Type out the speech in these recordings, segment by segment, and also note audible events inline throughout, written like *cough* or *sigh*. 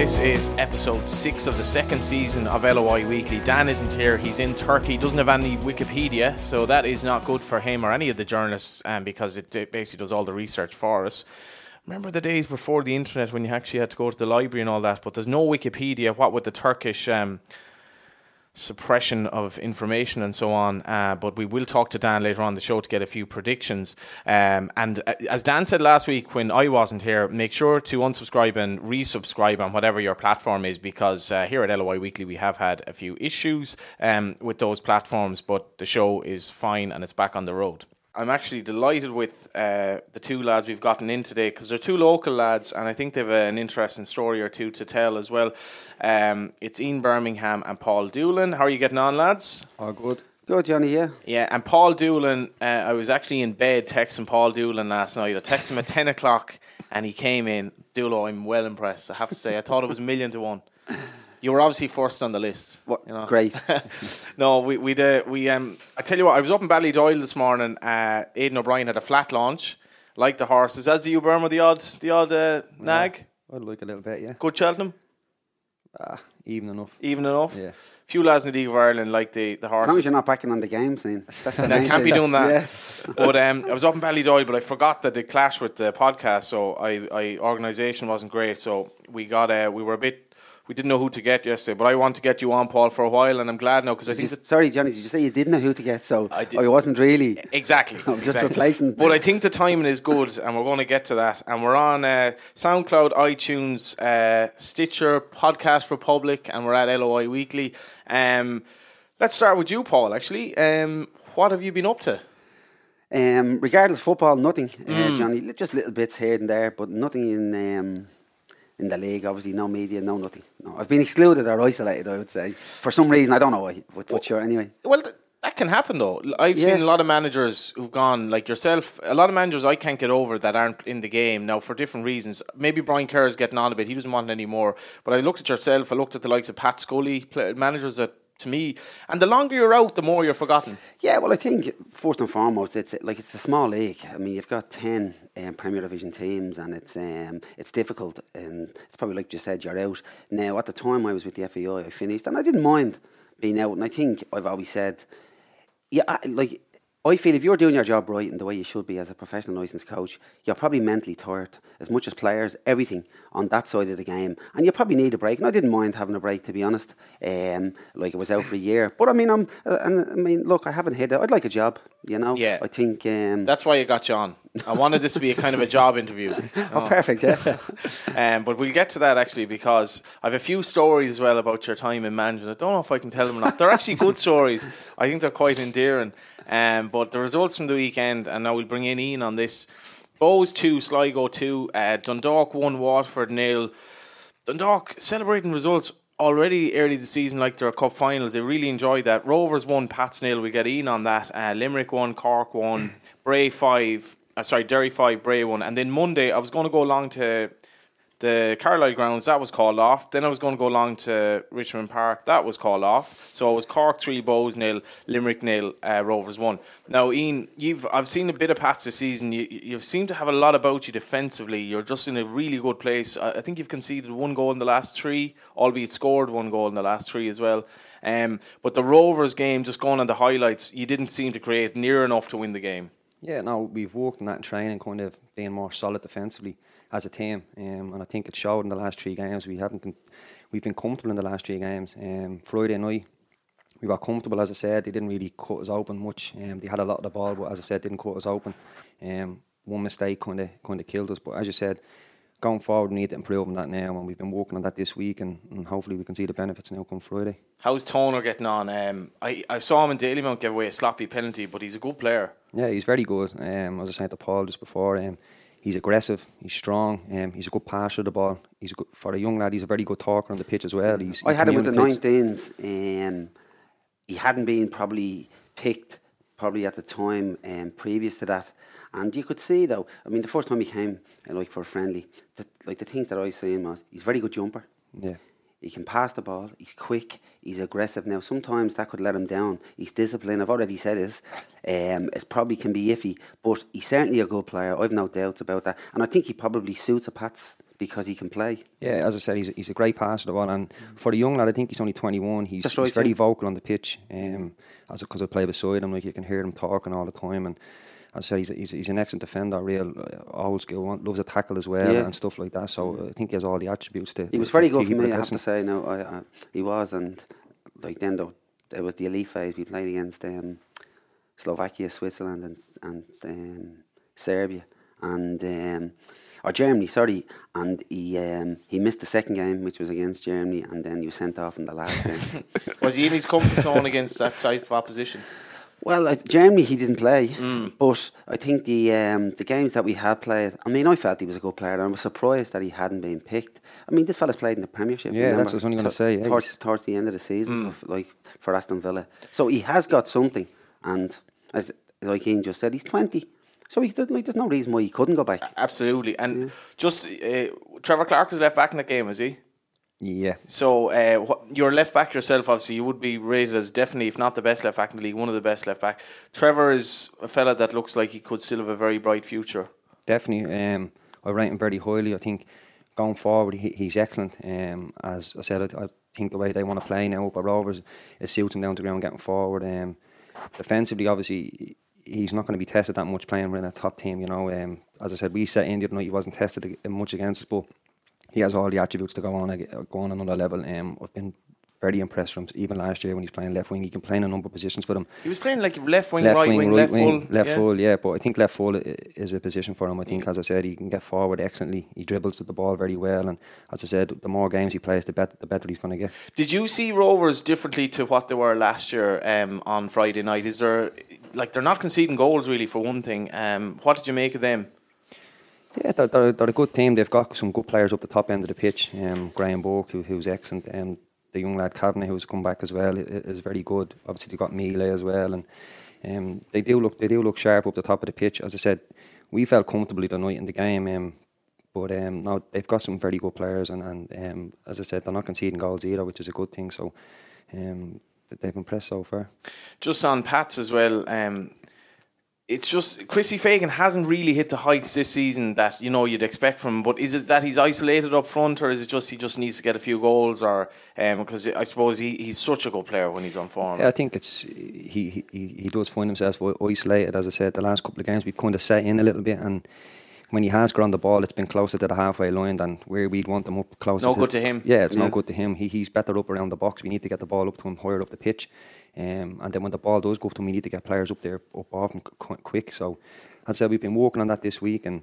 This is episode six of the second season of LOI Weekly. Dan isn't here, he's in Turkey, doesn't have any Wikipedia, so that is not good for him or any of the journalists um, because it, it basically does all the research for us. Remember the days before the internet when you actually had to go to the library and all that, but there's no Wikipedia. What with the Turkish um, suppression of information and so on. Uh, but we will talk to Dan later on the show to get a few predictions. Um, and uh, as Dan said last week when I wasn't here, make sure to unsubscribe and resubscribe on whatever your platform is because uh, here at LOI Weekly we have had a few issues um, with those platforms, but the show is fine and it's back on the road. I'm actually delighted with uh, the two lads we've gotten in today because they're two local lads, and I think they've an interesting story or two to tell as well. Um, it's Ian Bermingham and Paul Doolan. How are you getting on, lads? Oh, good. Good, Johnny, yeah. Yeah, and Paul Doolan, uh, I was actually in bed texting Paul Doolan last night. I texted him at 10 o'clock, and he came in. Doolan, I'm well impressed, I have to say. I thought it was a million to one. You were obviously first on the list. What? You know? Great. *laughs* no, we we uh, we um. I tell you what, I was up in Ballydoyle this morning. Uh, Aidan O'Brien had a flat launch, like the horses. As the Burma, the odd the odd uh, nag. I'd like a little bit, yeah. Good Cheltenham, Ah, even enough. even enough. Yeah. Few lads in the League of Ireland like the the horses. As long as you're not backing on the games, *laughs* then. That's the And I can't be doing that. Yeah. *laughs* But um, I was up in Ballydoyle, but I forgot that the clash with the podcast, so I, I organisation wasn't great. So we got uh, we were a bit we didn't know who to get yesterday. But I want to get you on, Paul, for a while, and I'm glad now because I think Just- sorry, Johnny, did you say you didn't know who to get? So I did- wasn't really. Exactly. I'm *laughs* just exactly. replacing- But I think the timing is good, and we're going to get to that. And we're on uh, SoundCloud, iTunes, uh, Stitcher, Podcast Republic, and we're at LOI Weekly. Um, let's start with you, Paul. Actually, um, what have you been up to? Um, regardless of football, nothing, Mm. uh, Johnny. Just little bits here and there, but nothing in um, in the league. Obviously, no media, no nothing. No, I've been excluded or isolated. I would say for some reason. I don't know why. But, but sure, anyway. Well, th- that can happen though. I've Yeah. seen a lot of managers who've gone like yourself. A lot of managers I can't get over that aren't in the game now for different reasons. Maybe Brian Kerr is getting on a bit; he doesn't want it anymore. But I looked at yourself. I looked at the likes of Pat Scully, play, managers that to me, and the longer you're out, the more you're forgotten. Yeah, well, I think first and foremost, it's like it's a small league. I mean, you've got ten um, Premier Division teams, and it's um, it's difficult, and it's probably like you said, you're out now. At the time, I was with the FAI, I finished, and I didn't mind being out. And I think I've always said, yeah, I, like I feel if you're doing your job right and the way you should be as a professional licensed coach, you're probably mentally tired as much as players, everything on that side of the game, and you probably need a break. And I didn't mind having a break, to be honest. Um, like it was out for a year, but I mean, I'm, uh, and I mean, look, I haven't hit it. I'd like a job, you know. Yeah. I think. Um, That's why you got you on. I wanted this to be a kind of a job interview. *laughs* oh, perfect. Yeah. *laughs* Um, but we'll get to that actually because I have a few stories as well about your time in management. I don't know if I can tell them or not. They're actually good stories. I think they're quite endearing. Um, but the results from the weekend, and now we'll bring in Ian on this. Bohs 2, Sligo 2, uh, Dundalk 1, Watford nil. Dundalk celebrating results already early the season like their cup finals. They really enjoyed that. Rovers 1, Pats nil. We get Ian on that. Uh, Limerick 1, Cork 1, Bray 5, uh, sorry, Derry 5, Bray 1. And then Monday, I was going to go along to the Carlisle grounds, that was called off. Then I was going to go along to Richmond Park, that was called off. So it was Cork 3, Bohs nil, Limerick nil, uh, Rovers 1. Now, Ian, you've I've seen a bit of Pats this season. You, you seem to have a lot about you defensively. You're just in a really good place. I, I think you've conceded one goal in the last three, albeit scored one goal in the last three as well. Um, but the Rovers game, just going on the highlights, you didn't seem to create near enough to win the game. Yeah, no, we've worked on that in training, kind of being more solid defensively as a team, um, and I think it showed in the last three games. We haven't, con- we've been comfortable in the last three games. Um, Friday night, we were comfortable, as I said. They didn't really cut us open much. Um, they had a lot of the ball, but as I said, didn't cut us open. Um, one mistake kind of kind of killed us. But as you said, going forward, we need to improve on that now, and we've been working on that this week, and, and hopefully we can see the benefits now come Friday. How's Toner getting on? Um, I, I saw him in Dalymount give away a sloppy penalty, but he's a good player. Yeah, he's very good. Um, as I saying to Paul just before, um, he's aggressive, he's strong, um, he's a good passer of the ball. He's a good, for a young lad. He's a very good talker on the pitch as well. He's, I he had him with the communicates. 19s. Um, he hadn't been probably picked probably at the time um, previous to that. And you could see though, I mean, the first time he came, uh, like for a friendly, the, like the things that I see him was, he's a very good jumper. Yeah. He can pass the ball. He's quick. He's aggressive. Now, sometimes that could let him down. He's disciplined. I've already said this. Um, it probably can be iffy, but he's certainly a good player. I've no doubts about that. And I think he probably suits a Pat's because he can play. Yeah, as I said, he's a, he's a great passer, the ball, And for the young lad, I think he's only 21. He's, right, he's very vocal on the pitch. Um, as because I play beside him, like you can hear him talking all the time. And I said, he's, he's, he's an excellent defender, real uh, old school, one, loves a tackle as well Yeah. and stuff like that. So I think he has all the attributes to. He was to very good keep for me, I have to say. No, I, I, he was, and like then though, it was the elite phase. We played against um, Slovakia, Switzerland, and and um, Serbia, and um, or Germany. Sorry, and he um, he missed the second game, which was against Germany, and then he was sent off in the last game. *laughs* Was he in his comfort zone against that type of opposition? Well, uh, Germany he didn't play, but I think the um, the games that we had played. I mean, I felt he was a good player, and I was surprised that he hadn't been picked. I mean, this fella's played in the Premiership. Yeah, that's what I was only gonna to- say, yeah, towards, towards the end of the season, for, like for Aston Villa, so he has got something. And as like Ian just said, he's twenty, so he like, there's no reason why he couldn't go back. Absolutely. And just uh, Trevor Clarke was left back in the game, is he? Yeah, So uh, what, you're left back yourself. Obviously, you would be rated as definitely, if not the best left back in the league, one of the best left back. Trevor is a fella that looks like he could still have a very bright future. definitely. Um, I rate him very highly. I think going forward, he, he's excellent. Um, as I said, I, I think the way they want to play now up at Rovers, it suits him down to the ground, getting forward. Um, defensively, obviously, he's not going to be tested that much playing in a top team. You know, um, as I said, we set in the other night. He wasn't tested much against us, but he has all the attributes to go on go on another level. Um, I've been very impressed from him, even last year when he's playing left wing. He can play in a number of positions for them He was playing like left wing, left right wing, wing, right left wing, full. left yeah. full. Yeah, but I think left full is a position for him. I think, as I said, he can get forward excellently. He dribbles to the ball very well, and as I said, the more games he plays, the better the better he's going to get. Did you see Rovers differently to what they were last year um, on Friday night? Is there like they're not conceding goals really for one thing? Um, what did you make of them? Yeah, they're, they're, they're a good team. They've got some good players up the top end of the pitch. Um, Graham Burke, who, who's excellent, and the young lad Kavanagh, who's come back as well, is very good. Obviously, they've got Miele as well, and um, they do look they do look sharp up the top of the pitch. As I said, we felt comfortably tonight in the game. Um, but um, they've got some very good players, and, and um, as I said, they're not conceding goals either, which is a good thing. So um, th- they've impressed so far. Just on Pats as well. Um, it's just Christy Fagan hasn't really hit the heights this season that you know you'd expect from him. But is it that he's isolated up front, or is it just he just needs to get a few goals, or um, because I suppose he, he's such a good player when he's on form. Yeah, I think it's he, he he does find himself isolated. As I said, the last couple of games we've kind of set in a little bit, and when he has got on the ball, it's been closer to the halfway line than where we'd want them up closer. No to good to him. Yeah, it's Yeah. no good to him. He he's better up around the box. We need to get the ball up to him higher up the pitch, um, and then when the ball does go up to him, we need to get players up there up off him qu- quick. So, as I said, we've been working on that this week, and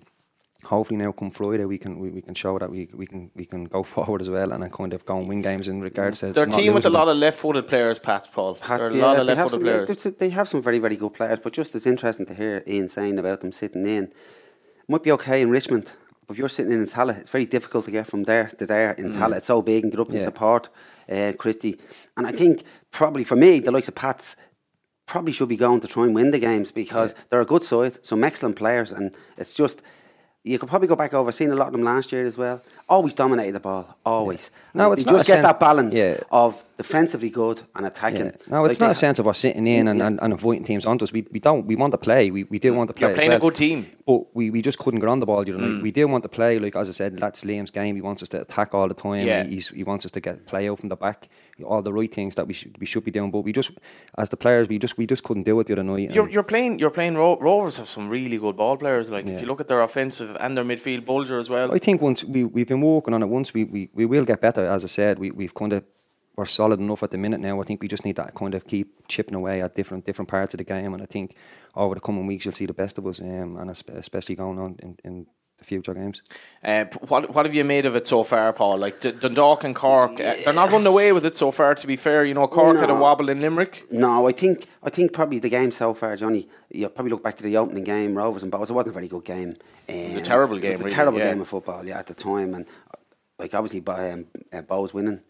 hopefully now come Friday we can we, we can show that we we can we can go *laughs* forward as well and then kind of go and win games in regards to They're a not team with a lot of left-footed players, Pats Paul. Pats, There are a lot of left-footed some- players. it's a- They have some very, very good players, but just it's interesting to hear Ian saying about them sitting in. Might be okay in Richmond, but if you're sitting in Tallaght, it's very difficult to get from there to there in Tallaght. It's so big and get up and support uh, Christy. And I think probably for me, the likes of Pats probably should be going to try and win the games because they're a good side, some excellent players, and it's just. You could probably go back over, seen a lot of them last year as well. Always dominated the ball, always. No, it's you not just a get sense- that balance yeah. of defensively good and attacking. Yeah. No, it's Like not a sense of us sitting in and, Yeah. and, and avoiding teams onto us. We, we don't we want to play. We, we do want to play. You're as playing a good team. But we, we just couldn't get on the ball the other Mm. night. We do want to play, like as I said, that's Liam's game. He wants us to attack all the time. Yeah. He's, he wants us to get play out from the back, all the right things that we should we should be doing. But we just, as the players, we just we just couldn't do it the other night. You're, you're playing. You're playing. Ro- Rovers have some really good ball players. Like if you look at their offensive and their midfield, Bolger as well. I think once we we've been working on it, once we, we, we will get better. As I said, we we've kind of we're solid enough at the minute now. I think we just need to kind of keep chipping away at different different parts of the game, and I think over the coming weeks you'll see the best of us, um, and especially going on in, in the future games. Uh, what what have you made of it so far, Paul? Like D- Dundalk and Cork, uh, they're not running away with it so far. To be fair, you know Cork had a No. wobble in Limerick. No, I think I think probably the game so far, Johnny. You probably look back to the opening game, Rovers and Bohs. It wasn't a very good game. Um, was a terrible game. It was a really, terrible yeah. game of football, yeah, at the time, and like obviously, by um, uh, Bohs winning,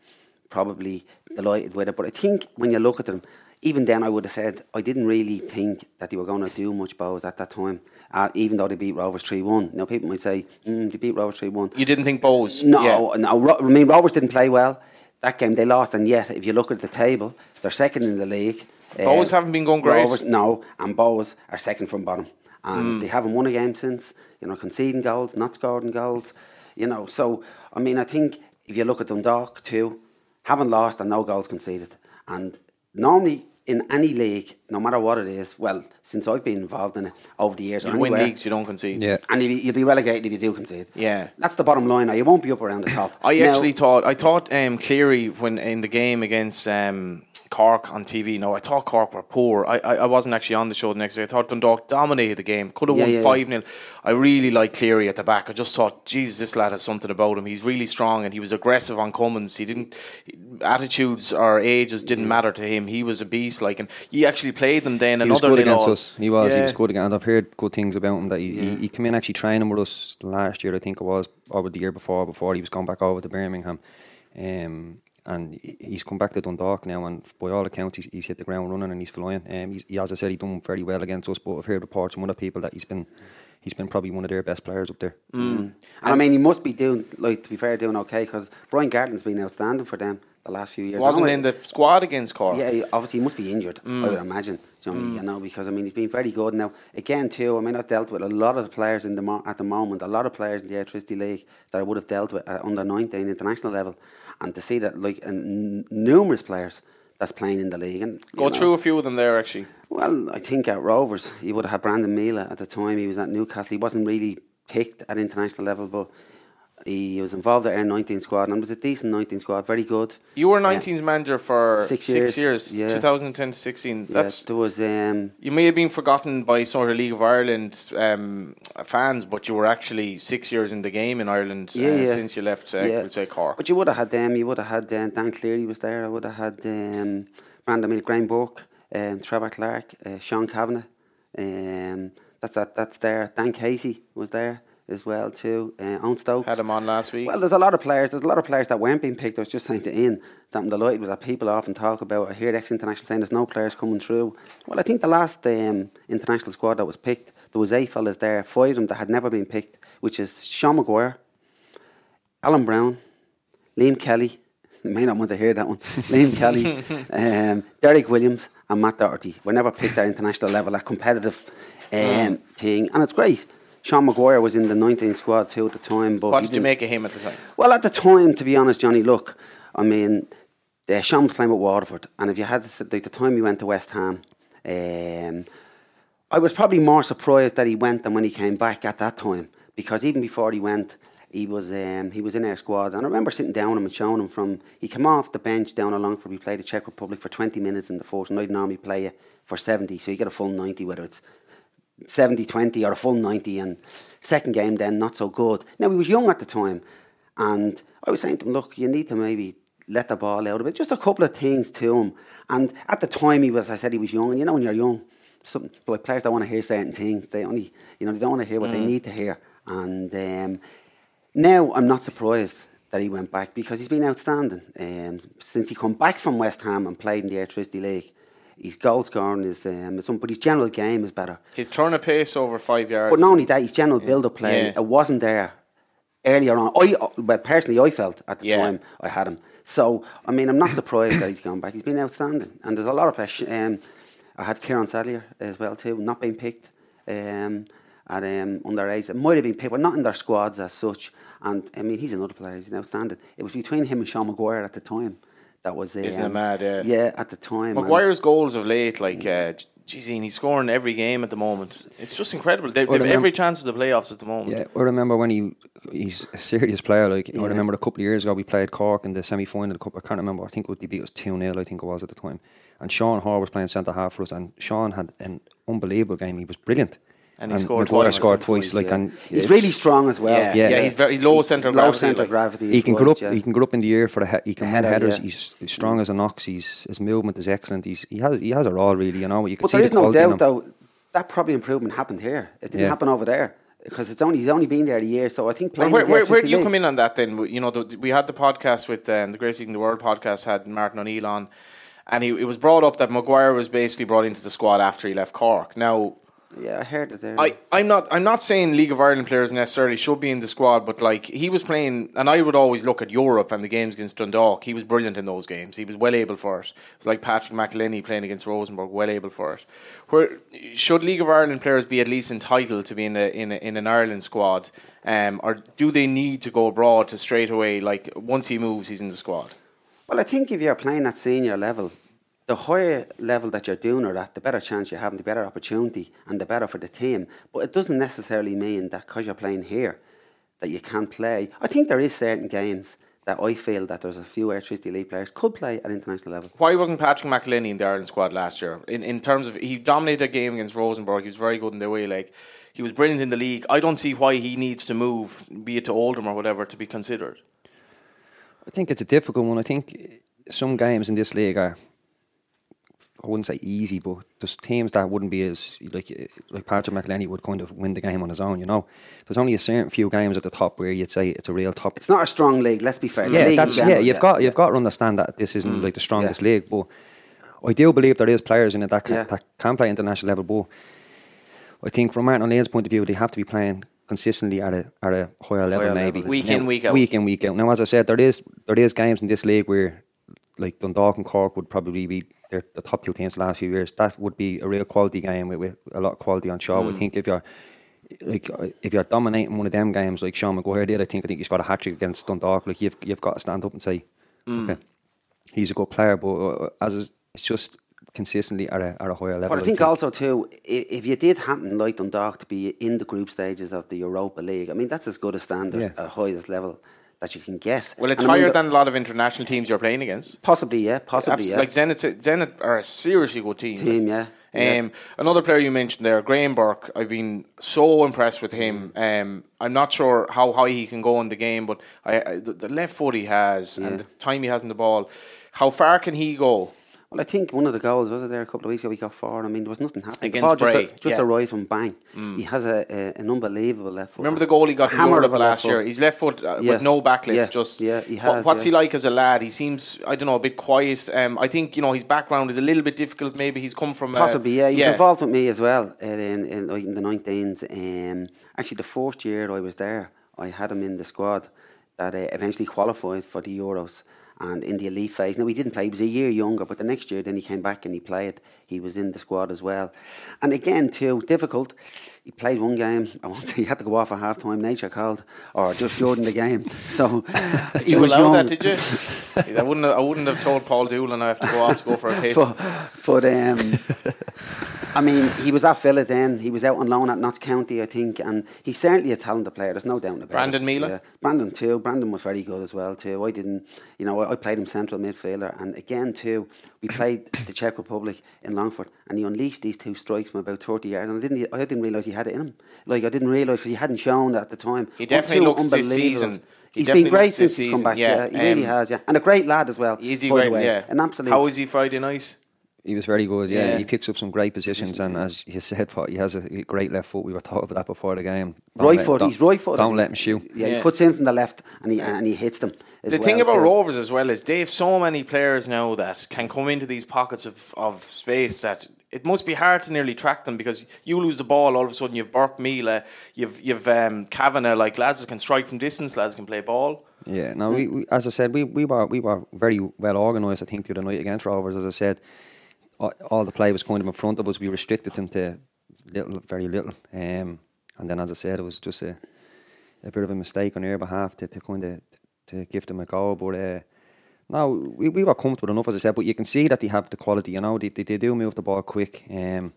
probably delighted with it. But I think when you look at them, even then, I would have said I didn't really think that they were going to do much Bohs at that time. Uh, even though they beat Rovers three one. Now people might say, mm, they beat Rovers three one. You didn't think Bohs? No, Yeah. no. Ro- I mean, Rovers didn't play well. That game they lost, and yet if you look at the table, they're second in the league. Bohs haven't been going great. Rovers, no, and Bohs are second from bottom, and they haven't won a game since. You know, conceding goals, not scoring goals. You know, so I mean, I think if you look at Dundalk too, haven't lost and no goals conceded, and normally in any league, no matter what it is, well, since I've been involved in it over the years, You or win leagues, you don't concede. Yeah. and you'll be, relegated if you do concede. Yeah. that's the bottom line. Now you won't be up around the top. I Now- actually thought I thought um, Cleary when in the game against um, Cork on TV. No, I thought Cork were poor. I, I, I wasn't actually on the show the next day. I thought Dundalk dominated the game. Could have Yeah, won yeah, five 0 I really like Cleary at the back. I just thought, Jesus, this lad has something about him. He's really strong and he was aggressive on Cummins. He didn't attitudes or ages didn't matter to him. He was a beast. Like and he actually played them then. He was good nil against us. He was. He was good again. And I've heard good things about him. That he, he, he came in actually training with us last year. I think it was, or the year before. Before he was going back over to Birmingham, um, and he's come back to Dundalk now. And by all accounts, he's, he's hit the ground running and he's flying. Um, he's, he, as I said, he done very well against us. But I've heard reports from other people that he's been, he's been probably one of their best players up there. And I mean, he must be doing, like, to be fair, doing okay because Brian Gartland's been outstanding for them the last few years. Wasn't in the squad against Cork. Yeah, obviously he must be injured. I would mm. imagine, Johnny. Mm. You know, because I mean he's been very good now. Again, too. I mean I've dealt with a lot of the players in the mo- at the moment. A lot of players in the Airtricity League that I would have dealt with at under nineteen international level, and to see that like n- numerous players that's playing in the league and Go know, through a few of them there actually. Well, I think at Rovers he would have had Brandon Miele at the time. He was at Newcastle. He wasn't really picked at international level, but he was involved at our 19 squad and it was a decent 19 squad, very good. You were Yeah. 19's manager for Six six, years, years, yeah. 2010 to 16. Yeah, there was um, you may have been forgotten by sort of League of Ireland um, fans, but you were actually six years in the game in Ireland Yeah, uh, yeah. since you left, uh, Yeah. say Cork. But you would have had them. You would have had um, Dan Cleary was there. I would have had um, Brandon Mill, Graham Burke, um, Trevor Clarke, uh, Sean Kavanagh. Um, that's that. That's there. Dan Casey was there as well too. Uh, Owen Stokes Had him on last week. Well, there's a lot of players. There's a lot of players that weren't being picked. I was just saying to Ian that I'm delighted with that. People often talk about. I hear the ex-international saying there's no players coming through. Well, I think the last um, international squad that was picked, there was eight fellas there, five of them that had never been picked, which is Sean Maguire, Alan Browne, Liam Kelly. *laughs* You may not want to hear that one. *laughs* Liam Kelly, um, Derrick Williams, and Matt Doherty were never picked at international level, a competitive um, thing, and it's great. Sean Maguire was in the 19 squad too at the time. But what did you make of him at the time? well, at the time, to be honest, Johnny, look, I mean, uh, Sean was playing with Waterford, and if you had to, like the time he went to West Ham, um, I was probably more surprised that he went than when he came back at that time, because even before he went, he was um, he was in our squad, and I remember sitting down with him and showing him from he came off the bench down along for we played the Czech Republic for twenty minutes in the first, and I'd normally play you for seventy, so you get a full ninety, whether it's 70 20 or a full 90 and second game then not so good. Now he was young at the time and I was saying to him look you need to maybe let the ball out of it just a couple of things to him. And at the time he was I said he was young and you know when you're young some like players don't want to hear certain things. They only you know they don't want to hear what they need to hear. And um, now I'm not surprised that he went back because he's been outstanding um, since he come back from West Ham and played in the Airtricity League his goal scoring is um, some, but his general game is better His turn of pace over five yards. but not only that, his general build-up play, Yeah. it wasn't there earlier on. I, well, personally, I felt at the Yeah. time I had him. So, I mean, I'm not surprised that he's gone back. He's been outstanding. And there's a lot of pressure. Um, I had Kieran Sadlier as well, too, not being picked um, at um, underage. It might have been picked, but not in their squads as such. And, I mean, he's another player. He's outstanding. It was between him and Sean Maguire at the time. That was um, Isn't it mad, yeah. Yeah, at the time. and- Maguire's goals of late, like, uh, geez, he's scoring every game at the moment. It's just incredible. They, they've remember- every chance of the playoffs at the moment. Yeah, I remember when he he's a serious player. Like I remember a couple of years ago, we played Cork in the semi final. I can't remember. I think it would be beat us two 0 I think it was at the time. And Sean Hall was playing centre half for us, and Sean had an unbelievable game. He was brilliant. And he scored Maguire twice. scored twice. Like, yeah. and he's really strong as well. Yeah, yeah, Yeah. he's very low centre low gravity. centre like. gravity. He can right, get up. yeah. He can get up in the air for the. He, he can Header, win headers. yeah. He's strong as an ox. He's his movement is excellent. He's he has he has it all really. You know, you can But see there the is no quality in doubt, though, that probably improvement happened here. It didn't Yeah. happen over there because it's only he's only been there a year. So I think Well, playing. where, where, where do you come in on that then? You know, the, we had the podcast with um, the Greatest League in the World podcast had Martin O'Neill on, and he, it was brought up that Maguire was basically brought into the squad after he left Cork. Now, Yeah, I heard it there. I, I'm not I'm not saying League of Ireland players necessarily should be in the squad, but like he was playing, and I would always look at Europe and the games against Dundalk. He was brilliant in those games. He was well able for it. It was like Patrick McEleney playing against Rosenborg, well able for it. Where should League of Ireland players be at least entitled to be in a, in a, in an Ireland squad, um, or do they need to go abroad to straight away? Like once he moves, he's in the squad. Well, I think if you're playing at senior level, the higher level that you're doing it at, the better chance you have, and the better opportunity, and the better for the team. But it doesn't necessarily mean that because you're playing here, that you can't play. I think there is certain games that I feel that there's a few Airtricity League players could play at international level. Why wasn't Patrick McEleney in the Ireland squad last year? In in terms of he dominated a game against Rosenborg, he was very good in the way. leg. He was brilliant in the league. I don't see why he needs to move, be it to Oldham or whatever, to be considered. I think it's a difficult one. I think some games in this league are I wouldn't say easy, but there's teams that wouldn't be as like like Patrick McEleney would kind of win the game on his own. You know, there's only a certain few games at the top where you'd say it's a real top. It's not a strong league. Let's be fair. Yeah, league that's general, yeah. You've yeah, got you've got to understand that this isn't mm. like the strongest Yeah. league, but I do believe there is players in it that can, Yeah. that can play international level. But I think from Martin O'Neill's point of view, they have to be playing consistently at a at a higher level, Higher maybe level. Week Now- in, week out. Week in, week out. Now, as I said, there is there is games in this league where like Dundalk and Cork would probably be they're the top two teams the last few years. That would be a real quality game with, with a lot of quality on show. Mm. I think if you're like if you're dominating one of them games like Sean Maguire did, I think I think he's got a hat trick against Dundalk. Like you've you've got to stand up and say, Mm. okay, he's a good player, but uh, as is- it's just consistently at a at a higher level. But I think also too, if you did happen like Dundalk to be in the group stages of the Europa League, I mean that's as good a standard, Yeah. a highest level that you can get. Well, it's And higher the- than a lot of international teams you're playing against. possibly, yeah, possibly, yeah. Like Zenit, Zenit are a seriously good team. Team, yeah, yeah. Um, another player you mentioned there, Graham Burke. I've been so impressed with him. Um, I'm not sure how high he can go in the game, but I, I, the, the left foot he has and the time he has in the ball, how far can he go? Well, I think one of the goals was it there a couple of weeks ago. We got four. I mean, there was nothing happening. Against Bray, just, a, just yeah. Mm. a right from bang. He has a, a an unbelievable left foot. Remember the goal he got in Hammer Europe of last year? He's left foot uh, Yeah. with no backlift. Yeah. Just Yeah, he has, what's he like as a lad? He seems I don't know a bit quiet. Um, I think you know his background is a little bit difficult. Maybe he's come from uh, Possibly, yeah. He was involved with me as well uh, in, in, like, in the 19s. Um, actually, the first year I was there, I had him in the squad that uh, eventually qualified for the Euros and in the elite phase. Now, he didn't play, he was a year younger, but the next year then he came back and he played. He was in the squad as well. And again, too, difficult. He played one game. *laughs* I want he had to go off at half time. Nature called, or just during the game. So *laughs* he You was allowed young. that, did you? I wouldn't. Have, I wouldn't have told Paul Doolan I have to go off to go for a *laughs* piss. but, but um, I mean, he was at Villa then. He was out on loan at Notts County, I think, and he's certainly a talented player. There's no doubt about Brandon it. Miele? Yeah. Brandon too. Brandon was very good as well too. I didn't, you know, I, I played him central midfielder, and again too, we played *coughs* the Czech Republic in Longford, and he unleashed these two strikes from about 30 yards, and I didn't, I didn't realise he had it in him. Like I didn't realise because he hadn't shown that at the time. He definitely looks this season. He He's been great since he's come back. yeah. Yeah, he really Um, has. Yeah, and a great lad as well. Is he great? way. Yeah. an absolute. How is he Friday night? He was very good. Yeah, Yeah. he picks up some great positions, and as you said, what, he has a great left foot. We were talking about that before the game. Don't right let- foot. He's right foot. Don't let him shoot. Yeah, Yeah. he puts in from the left and he and he hits them. as The well, thing about so- Rovers as well is they have so many players now that can come into these pockets of, of space that it must be hard to nearly track them because you lose the ball all of a sudden you've Burke Miele, you've you've um, Kavanagh like lads that can strike from distance, lads can play ball. Yeah, no, we, we as I said, we, we were we were very well organised. I think through the other night against Rovers, as I said, all, all the play was kind of in front of us. We restricted them to little, very little, um, and then as I said, it was just a, a bit of a mistake on their behalf to, to kind of to give them a go. But uh, no, we, we were comfortable enough, as I said. But you can see that they have the quality. You know, they they, they do move the ball quick. Um,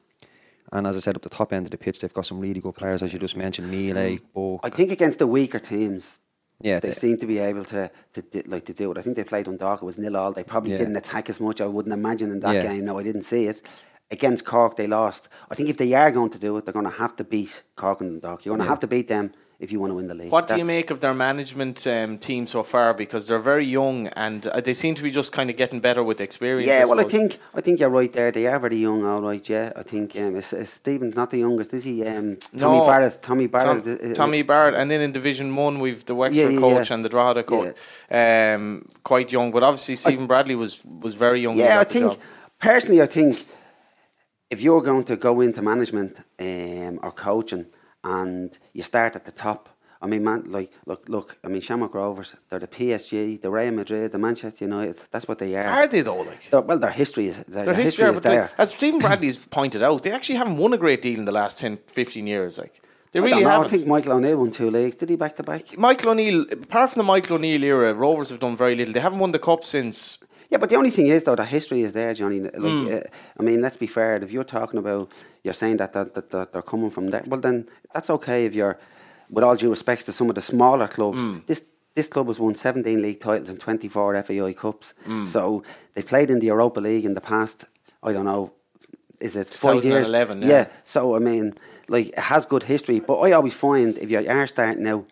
and as I said, up the top end of the pitch, they've got some really good players, as you just mentioned, Miele, Burke. I think against the weaker teams, Yeah, they they- seem to be able to, to, do- like to do it. I think they played Dundalk. It was nil all. They probably Yeah. didn't attack as much. I wouldn't imagine in that Yeah. game. No, I didn't see it. Against Cork, they lost. I think if they are going to do it, they're going to have to beat Cork and Dundalk. You're going to have to beat them if you want to win the league. What do you make of their management um, team so far? Because they're very young and uh, they seem to be just kind of getting better with experience. Yeah, well, I think I think you're right there. They are very young, all right. Yeah, I think um, is, is Stephen's not the youngest, is he? Um, Tommy No. Barrett. Tommy Barrett. Tom, uh, uh, Tommy Barrett, and then in Division One we've the Wexford Yeah, yeah, coach yeah. and the Drogheda coach, um, quite young. But obviously Stephen Bradley was was very young. Yeah, I think job. personally, I think if you're going to go into management um, or coaching and you start at the top, I mean, man, like, look, look. I mean, Shamrock Rovers. They're the PSG, the Real Madrid, the Manchester United. That's what they are. Are they though? Like They're- well, their history is their, their history, history is but like, there. as Stephen Bradley's *coughs* pointed out, they actually haven't won a great deal in the last 10, 15 years. Like they I really haven't. I think Michael O'Neill won two leagues. Did he back to back? Michael O'Neill, apart from the Michael O'Neill era, Rovers have done very little. They haven't won the cup since. Yeah, but the only thing is though, the history is there, Johnny. Like, Hmm. uh, I mean, let's be fair. If you're talking about, you're saying that, that, that, that they're coming from there. Well, then that's okay. If you're, with all due respect to some of the smaller clubs, Hmm. this this club has won 17 league titles and 24 FAI cups. Hmm. So they played in the Europa League in the past. I don't know. Is it five years? 2011, yeah. So I mean, like it has good history. But I always find if you are starting now,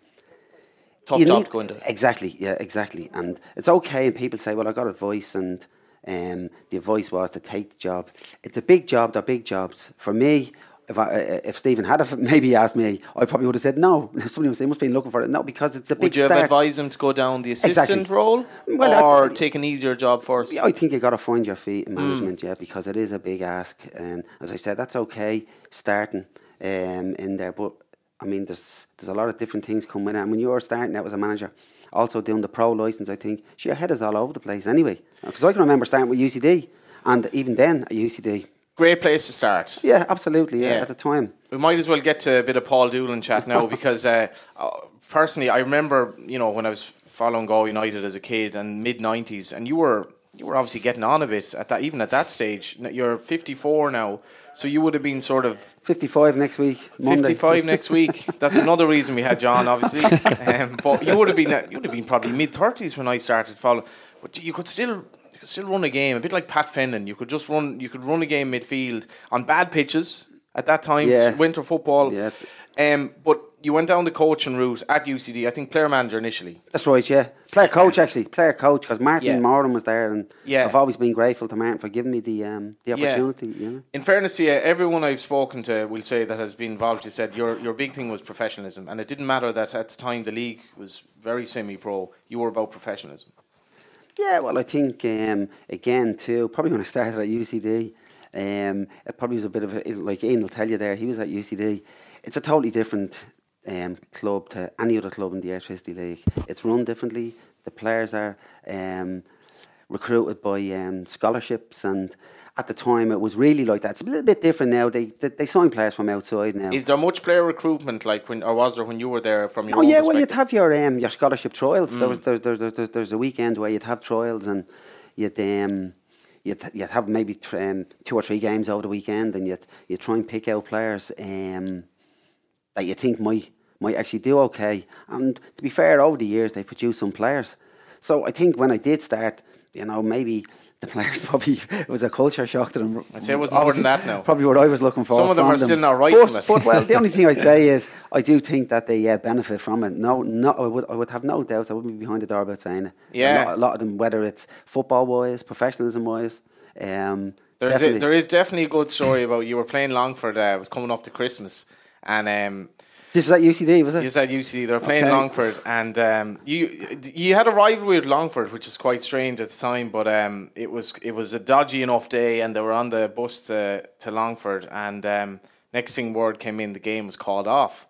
Tough you job need- to go into. Exactly, yeah, exactly. And it's okay. And people say, "Well, I got advice," and um, the advice was to take the job. It's a big job. They're big jobs. For me, if I, uh, if Stephen had have *laughs* maybe asked me, I probably would have said no. *laughs* Somebody would say, "Must be looking for it." No, because it's a big Would you have start. advised him to go down the assistant Exactly. role Well, or that- take an easier job first? Yeah, I think you've got to find your feet Hmm. in management, yeah, because it is a big ask. And as I said, that's okay starting um, in there, but I mean, there's there's a lot of different things coming in. And when you were starting out as a manager, also doing the pro license, I think, your head is all over the place anyway. Because I can remember starting with UCD, and even then at UCD, Great place to start. yeah, absolutely, yeah, Yeah. at the time. We might as well get to a bit of Paul Doolan chat now *laughs* because uh, uh, personally, I remember you know when I was following Go United as a kid and mid '90s, and you were you were obviously getting on a bit at that even at that stage. You're 54 now, so you would have been sort of 55 next week, Monday. 55 next *laughs* week. That's another reason we had John, obviously. *laughs* Um, but you would have been you would have been probably mid 30s when I started following. But you could still you could still run a game a bit like Pat Fenlon. You could just run you could run a game midfield on bad pitches at that time. Yeah. Winter football. Yeah. Um, but you went down the coaching route at UCD. I think player manager initially. That's right, yeah. Player coach, actually. Player coach, because Martin Yeah. Moran was there, and Yeah. I've always been grateful to Martin for giving me the um, the Yeah. opportunity, you know. In fairness to you, everyone I've spoken to will say that has been involved. You said your your big thing was professionalism, and it didn't matter that at the time the league was very semi-pro. You were about professionalism. Yeah, well, I think um, again too. Probably when I started at UCD, um, it probably was a bit of a, like Ian will tell you there. He was at UCD. It's a totally different um, club to any other club in the Airtricity League. It's run differently. The players are um, recruited by um, scholarships, and at the time it was really like that. It's a little bit different now. They they, they sign players from outside now. Is there much player recruitment like when, or was there when you were there from your Oh yeah, well you'd have your um, your scholarship trials. There Mm. was there, there, there, there, there's a weekend where you'd have trials and you'd um you'd you'd have maybe tr- um, two or three games over the weekend and you'd you try and pick out players um that you think might might actually do okay. And to be fair, over the years they produced some players. So I think when I did start, you know, maybe the players *laughs* probably it was a culture shock to them. I'd say it was more than that now. Probably what I was looking for. Some of them are still not right But, but well, the only thing I'd say *laughs* is I do think that they uh, benefit from it. No, no, I would, I would have no doubts. I wouldn't be behind the door about saying it. Yeah. a lot, a lot of them, whether it's football wise, professionalism wise, um, There's a, definitely. there is definitely a good story about you were playing Longford. Uh, it was coming up to Christmas, and um, this was at UCD, was it? you said UCD they were playing Okay. Longford, and um, you you had a rivalry with Longford, which is quite strange at the time. But um, it was it was a dodgy enough day, and they were on the bus to to Longford, and um, next thing word came in, the game was called off.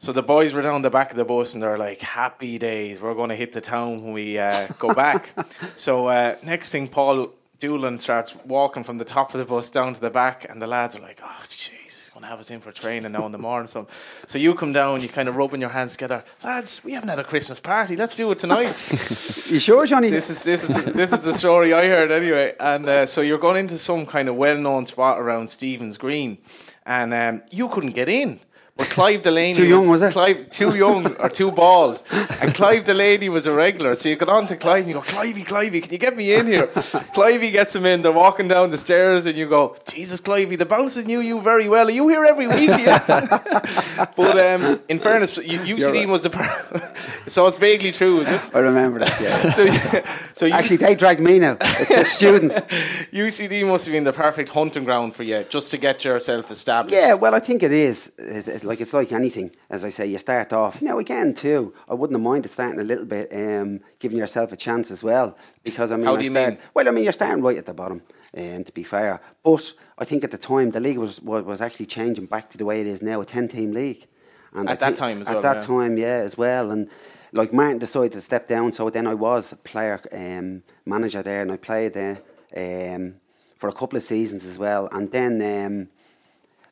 So the boys were down the back of the bus and they're like, "Happy days! We're going to hit the town when we uh, go back." *laughs* so uh, next thing, Paul Doolan starts walking from the top of the bus down to the back, and the lads are like, "Oh, jeez, going to have us in for training now in the morning." So, so you come down, you kind of rubbing your hands together, lads. We haven't had a Christmas party. Let's do it tonight. *laughs* you sure, Johnny? this is this is this is the story I heard anyway. And uh, so you're going into some kind of well-known spot around Stephen's Green, and um, you couldn't get in. But Clive Delaney Too young, was it? Clive too young or too bald, and Clive Delaney was a regular. So you got on to Clive and you go, Clivey, Clivey, can you get me in here? *laughs* Clivey gets him in. They're walking down the stairs, and you go, Jesus, Clivey, the bouncer knew you very well. Are you here every week? Yeah. *laughs* *laughs* but um, in fairness, UCD right. was the. Per- so it's vaguely true, is this? I remember that. Yeah. So, so Actually, they dragged me now. It's the students. UCD must have been the perfect hunting ground for you, just to get yourself established. Yeah, well, I think it is. It, it, like it's like anything. As I say, you start off now again too. I wouldn't have minded starting a little bit, um, giving yourself a chance as well. Because I mean, How I do you start- mean? Well, I mean, you're starting right at the bottom. Um, to be fair, but I think at the time the league was was, was actually changing back to the way it is now, a ten team league. And At I that time as at well, that yeah. time, yeah, as well. And like Martin decided to step down, so then I was a player um, manager there, and I played there um, for a couple of seasons as well. And then, um,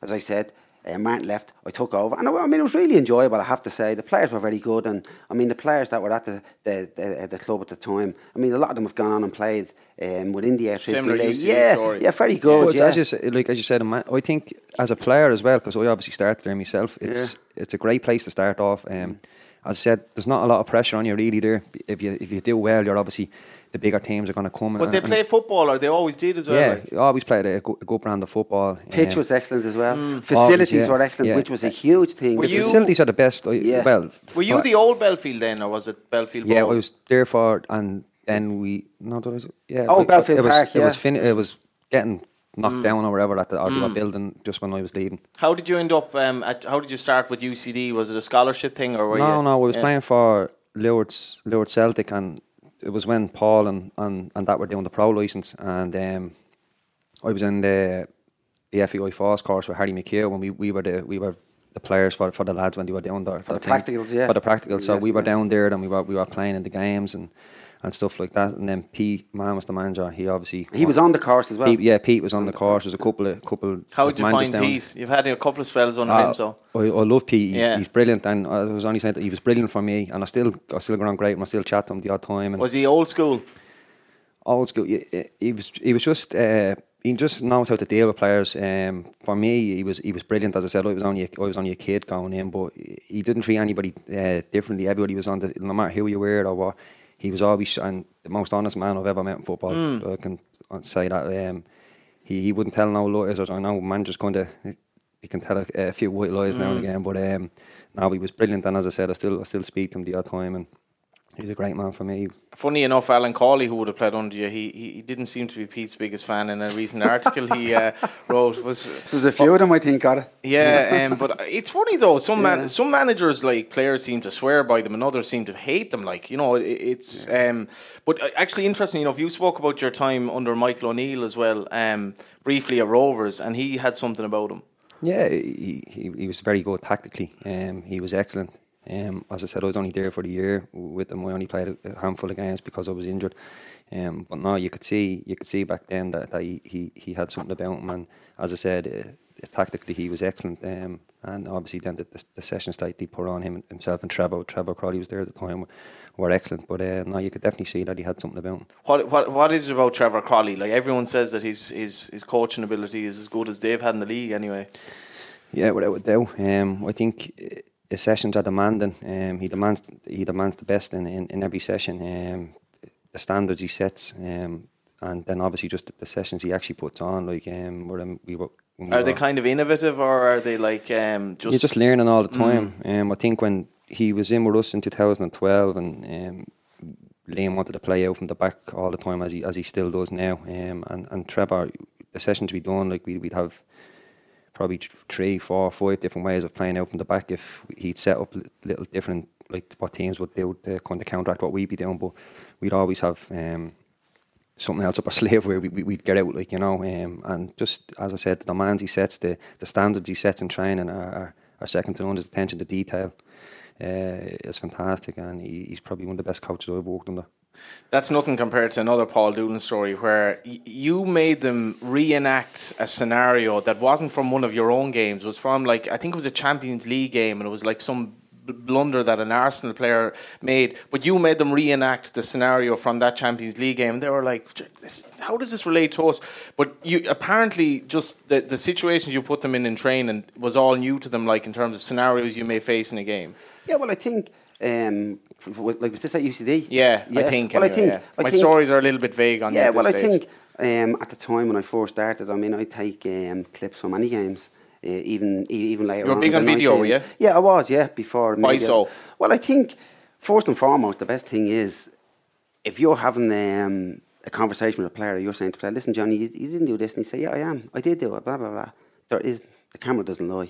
as I said, uh, Martin left. I took over, and I, I mean it was really enjoyable. I have to say, the players were very good, and I mean the players that were at the the, the, the club at the time. I mean a lot of them have gone on and played um, within the Airtricity League. Yeah, story. yeah, very good. it's yeah. as you say, like as you said, I think as a player as well, because I obviously started there myself. It's it's a great place to start off. Um, as I said, there's not a lot of pressure on you really there. If you if you do well, you're obviously the bigger teams are going to come. But they and- play football, or they always did as well. Yeah, like. always played a good, a good brand of football. Pitch was excellent as well. Always, Facilities yeah, were excellent, yeah. which was a huge thing. Were the you- facilities are the best. Yeah. Well, Were you but- the old Belfield then, or was it Belfield? Yeah, I was there for, and then we no, there was yeah. Oh, it- Belfield it was, Park, It was fin- It was getting knocked Mm. down or whatever at the, or they building just when I was leaving. How did you end up? Um, at, how did you start with UCD? Was it a scholarship thing, or were no, you? no, I was yeah. playing for Lourdes, Lourdes Celtic, and it was when Paul and, and, and that were doing the pro license, and um, I was in the the FEI Force course with Harry McHugh when we, we were the we were the players for for the lads when they were down there For the thing. practicals, yeah. for the practicals. So Yes, we were yeah. down there, and we were we were playing in the games and. And stuff like that, and then Pete, Mahon, was the manager. He obviously he was on the course as well. Pete, yeah, Pete was on the course. There's a couple of couple. How would you find down. Pete? You've had a couple of spells under Uh, him, so I, I love Pete. He's, Yeah. he's brilliant, and I was only saying that he was brilliant for me, and I still I still go on great, and I still chat to him the odd time. And was he old school? old school. He, he was he was just uh, he just knows how to deal with players. Um, for me, he was he was brilliant. As I said, I was only a, I was only a kid going in, but he didn't treat anybody uh, differently. Everybody was on the no matter who you were or what. He was always and the most honest man I've ever met in football. Hmm. I can say that. Um, he he wouldn't tell no lies. I know man just kind of he can tell a, a few white lies now and Hmm. again, but um, no, he was brilliant. And as I said, I still I still speak to him the odd time, and he's a great man for me. Funny enough, Alan Cawley, who would have played under you, he, he didn't seem to be Pete's biggest fan. In a recent article he uh, *laughs* wrote was There's a few of them, I think, got it. Yeah, um, but it's funny though. Some man, some managers like players seem to swear by them, and others seem to hate them. Like you know, it, it's. Um, but uh, actually, interesting enough, you spoke about your time under Michael O'Neill as well, um, briefly at Rovers, and he had something about him. Yeah, he, he, he was very good tactically. Um, he was excellent. Um, as I said, I was only there for the year with him. I only played a handful of games because I was injured. Um, but now you could see you could see back then that, that he, he, he had something about him. And as I said, uh, tactically he was excellent. Um, and obviously then the, the, the sessions that he put on him himself and Trevor Trevor Crowley was there at the time were excellent. But uh, no, you could definitely see that he had something about him. What what what is it about Trevor Crowley? Like everyone says that his his his coaching ability is as good as they've had in the league. Anyway, Yeah, without a doubt. Um, I think uh, his sessions are demanding. Um, he demands he demands the best in, in, in every session. Um, the standards he sets, um, and then obviously just the, sessions he actually puts on. Like um, um, we were. are they kind of innovative, or are they like um, just? You're just learning all the time. Um, I think when he was in with us in 2012, and um, Liam wanted to play out from the back all the time, as he as he still does now. Um, and and Trevor, the sessions we done, like we we'd have probably three, four, five different ways of playing out from the back. If he'd set up li- little different, like what teams would do to kind of counteract what we'd be doing, but we'd always have. Um, something else up our *laughs* sleeve where we, we, we'd get out, like, you know. Um, and just, as I said, the demands he sets, the, the standards he sets in training are, are, are second to none. His attention to detail uh, is fantastic, and he, he's probably one of the best coaches I've worked under. That's nothing compared to another Paul Doolan story where y- you made them reenact a scenario that wasn't from one of your own games. It was from like I think it was a Champions League game, and it was like some bl- blunder that an Arsenal player made. But you made them reenact the scenario from that Champions League game. They were like, this, "How does this relate to us?" But you apparently just the the situations you put them in in training was all new to them, like in terms of scenarios you may face in a game. Yeah, well, I think, um, like, was this at UCD? Yeah, I think. Well, I think, yeah. I my think- stories are a little bit vague on. Yeah, well, I stage. think um, at the time when I first started, I mean, I take um, clips from any games, uh, even even later. You were on big on video, were you? Yeah, I was. Yeah, before. Why so? Well, I think first and foremost, the best thing is if you're having um, a conversation with a player, you're saying to player, "Listen, Johnny, you, you didn't do this," and he say, "Yeah, I am. I did do it." Blah blah blah. There is the camera doesn't lie.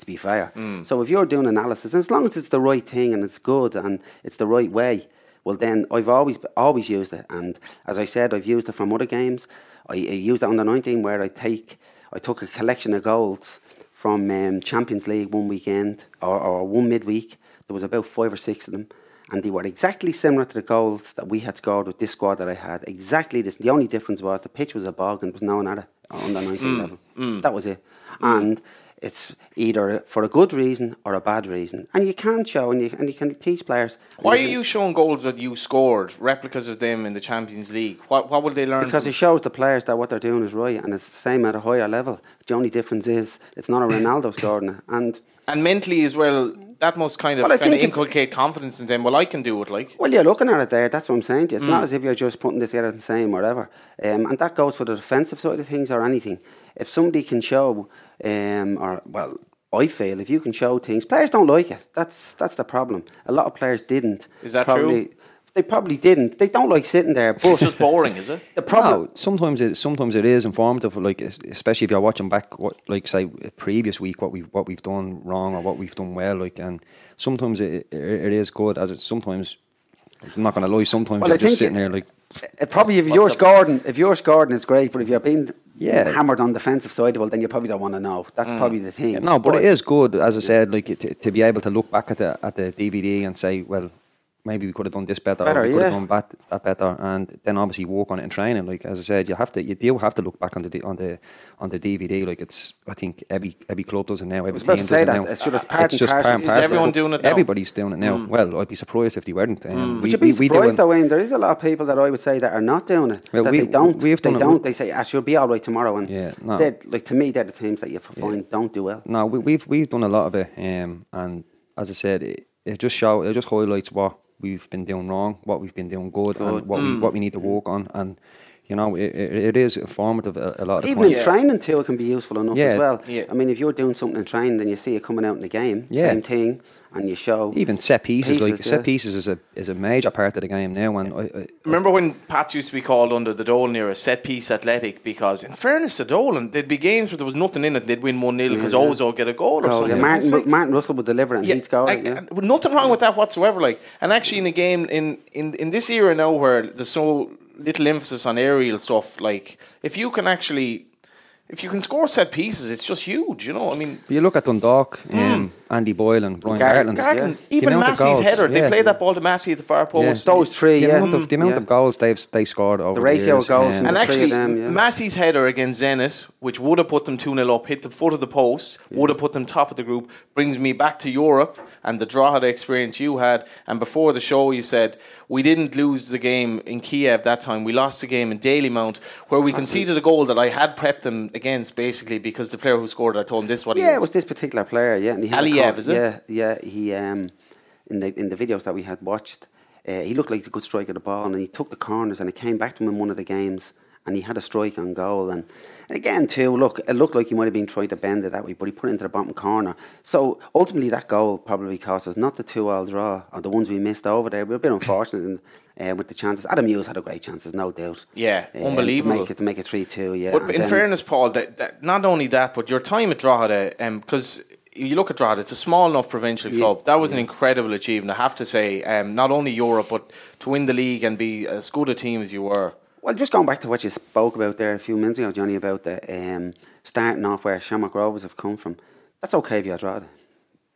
To be fair, mm. so if you're doing analysis, as long as it's the right thing and it's good and it's the right way, well then I've always always used it. And as I said, I've used it from other games. I, I used it on the 19 where I take I took a collection of goals from um, Champions League one weekend or, or one midweek. There was about five or six of them, and they were exactly similar to the goals that we had scored with this squad that I had. Exactly this. The only difference was the pitch was a bog and there was no one at it on the 19 mm. level. Mm. That was it. And it's either for a good reason or a bad reason, and you can show and you and you can teach players. Why are you showing goals that you scored, replicas of them in the Champions League? What what will they learn? Because it shows the players that what they're doing is right, and it's the same at a higher level. The only difference is it's not a *laughs* Ronaldo scoring it, and and mentally as well, that must kind of Well, kind of think if- inculcate confidence in them. Well, I can do it. Like Well, you're looking at it there. That's what I'm saying to you. It's not as if you're just putting this together and saying whatever. Um, and that goes for the defensive side of things or anything. If somebody can show, um, or well, I feel if you can show things, players don't like it. That's that's the problem. A lot of players didn't. Is that probably, true? They probably didn't. They don't like sitting there. But it's just boring, is it? the problem. No, sometimes it sometimes it is informative. Like especially if you're watching back, what like say previous week, what we what we've done wrong or what we've done well. Like and sometimes it it, it is good. As it sometimes, I'm not gonna lie. Sometimes Well, you're I just sitting it- there like Uh, probably if you're the- scoring, if you're scoring, it's great. But if you're being Yeah. hammered on the defensive side, well, then you probably don't want to know. That's mm. probably the thing. Yeah, no, but it is good, as I said, like to, to be able to look back at the at the DVD and say, well, maybe we could have done this better, Better, or we could have done that, that better, and then obviously work on it in training. Like as I said, you have to, you do have to look back on the on the on the DVD. Like it's, I think every every club does it now. Every team does it now. It's part It's and just part and Is parcel. everyone doing it now? Everybody's doing it now. Well, I'd be surprised if they weren't. Um, Would you be do surprised it- though, Wayne? There is a lot of people that I would say that are not doing it. Well, that we- they don't. we've they it. don't. They say, "I should be all right tomorrow." And Yeah, no. like to me, they're the teams that you find don't do well. No, we, we've we've done a lot of it, um, and as I said, it, it just show it just highlights what we've been doing wrong, what we've been doing good, and what we mm. what we need to work on, and you know, it, it, it is informative a, a lot of the Even time. in training too, it can be useful enough Yeah. as well. Yeah. I mean, if you're doing something in training, then you see it coming out in the game. Yeah. Same thing, and you show Even set pieces, like Pieces, set yeah. pieces is a is a major part of the game now. And I, I, Remember when Pat used to be called under the Dolan era set piece athletic because, in fairness to Dolan, there'd be games where there was nothing in it. They'd win one 0 because Yeah. Ozo would get a goal or goal. something. Yeah, Martin, like- Martin Russell would deliver it and he'd score. I- yeah. nothing wrong with that whatsoever. Like, and actually, in a game in in in this era now where there's so little emphasis on aerial stuff, like if you can actually, if you can score set pieces, it's just huge. You know, I mean. you look at Dundalk, um, Andy Boyle and Brian Gartland, Gartland. Garden, yeah. even The amount of Massey's goals, header, they yeah. played that ball to Massey at the far post. Those three, the yeah. amount of the amount Yeah. of goals they've they scored over The ratio years, of goals And the three of actually, them, yeah. Massey's header against Zenit, which would have put them 2 0 up, hit the foot of the post, would have put them top of the group, brings me back to Europe and the Drogheda experience you had. And before the show, you said, We didn't lose the game in Kiev that time. We lost the game in Dalymount, where we conceded a goal that I had prepped them against, basically, because the player who scored, I told him this is what he Yeah, it was this particular player. Yeah, and he had a Call- is it? Yeah, yeah. He um, in the in the videos that we had watched, uh, he looked like a good striker of the ball, and he took the corners, and it came back to him in one of the games, and he had a strike on goal, and, and again too. Look, it looked like he might have been trying to bend it that way, but he put it into the bottom corner. So ultimately, that goal probably cost us not the two-all draw or the ones we missed over there. We were a bit unfortunate. in, uh, with the chances, Adam Hughes had a great chances, no doubt. Yeah, Um, unbelievable. To make it, to make it three-two, yeah. But in fairness, Paul, that, that not only that, but your time at Drogheda, because you look at Drogheda, it's a small enough provincial club. That was an incredible achievement, I have to say. Um, not only Europe, but to win the league and be as good a team as you were. Well, just going back to what you spoke about there a few minutes ago, Johnny, about the um, starting off where Shamrock Rovers have come from. That's okay if you're Drogheda,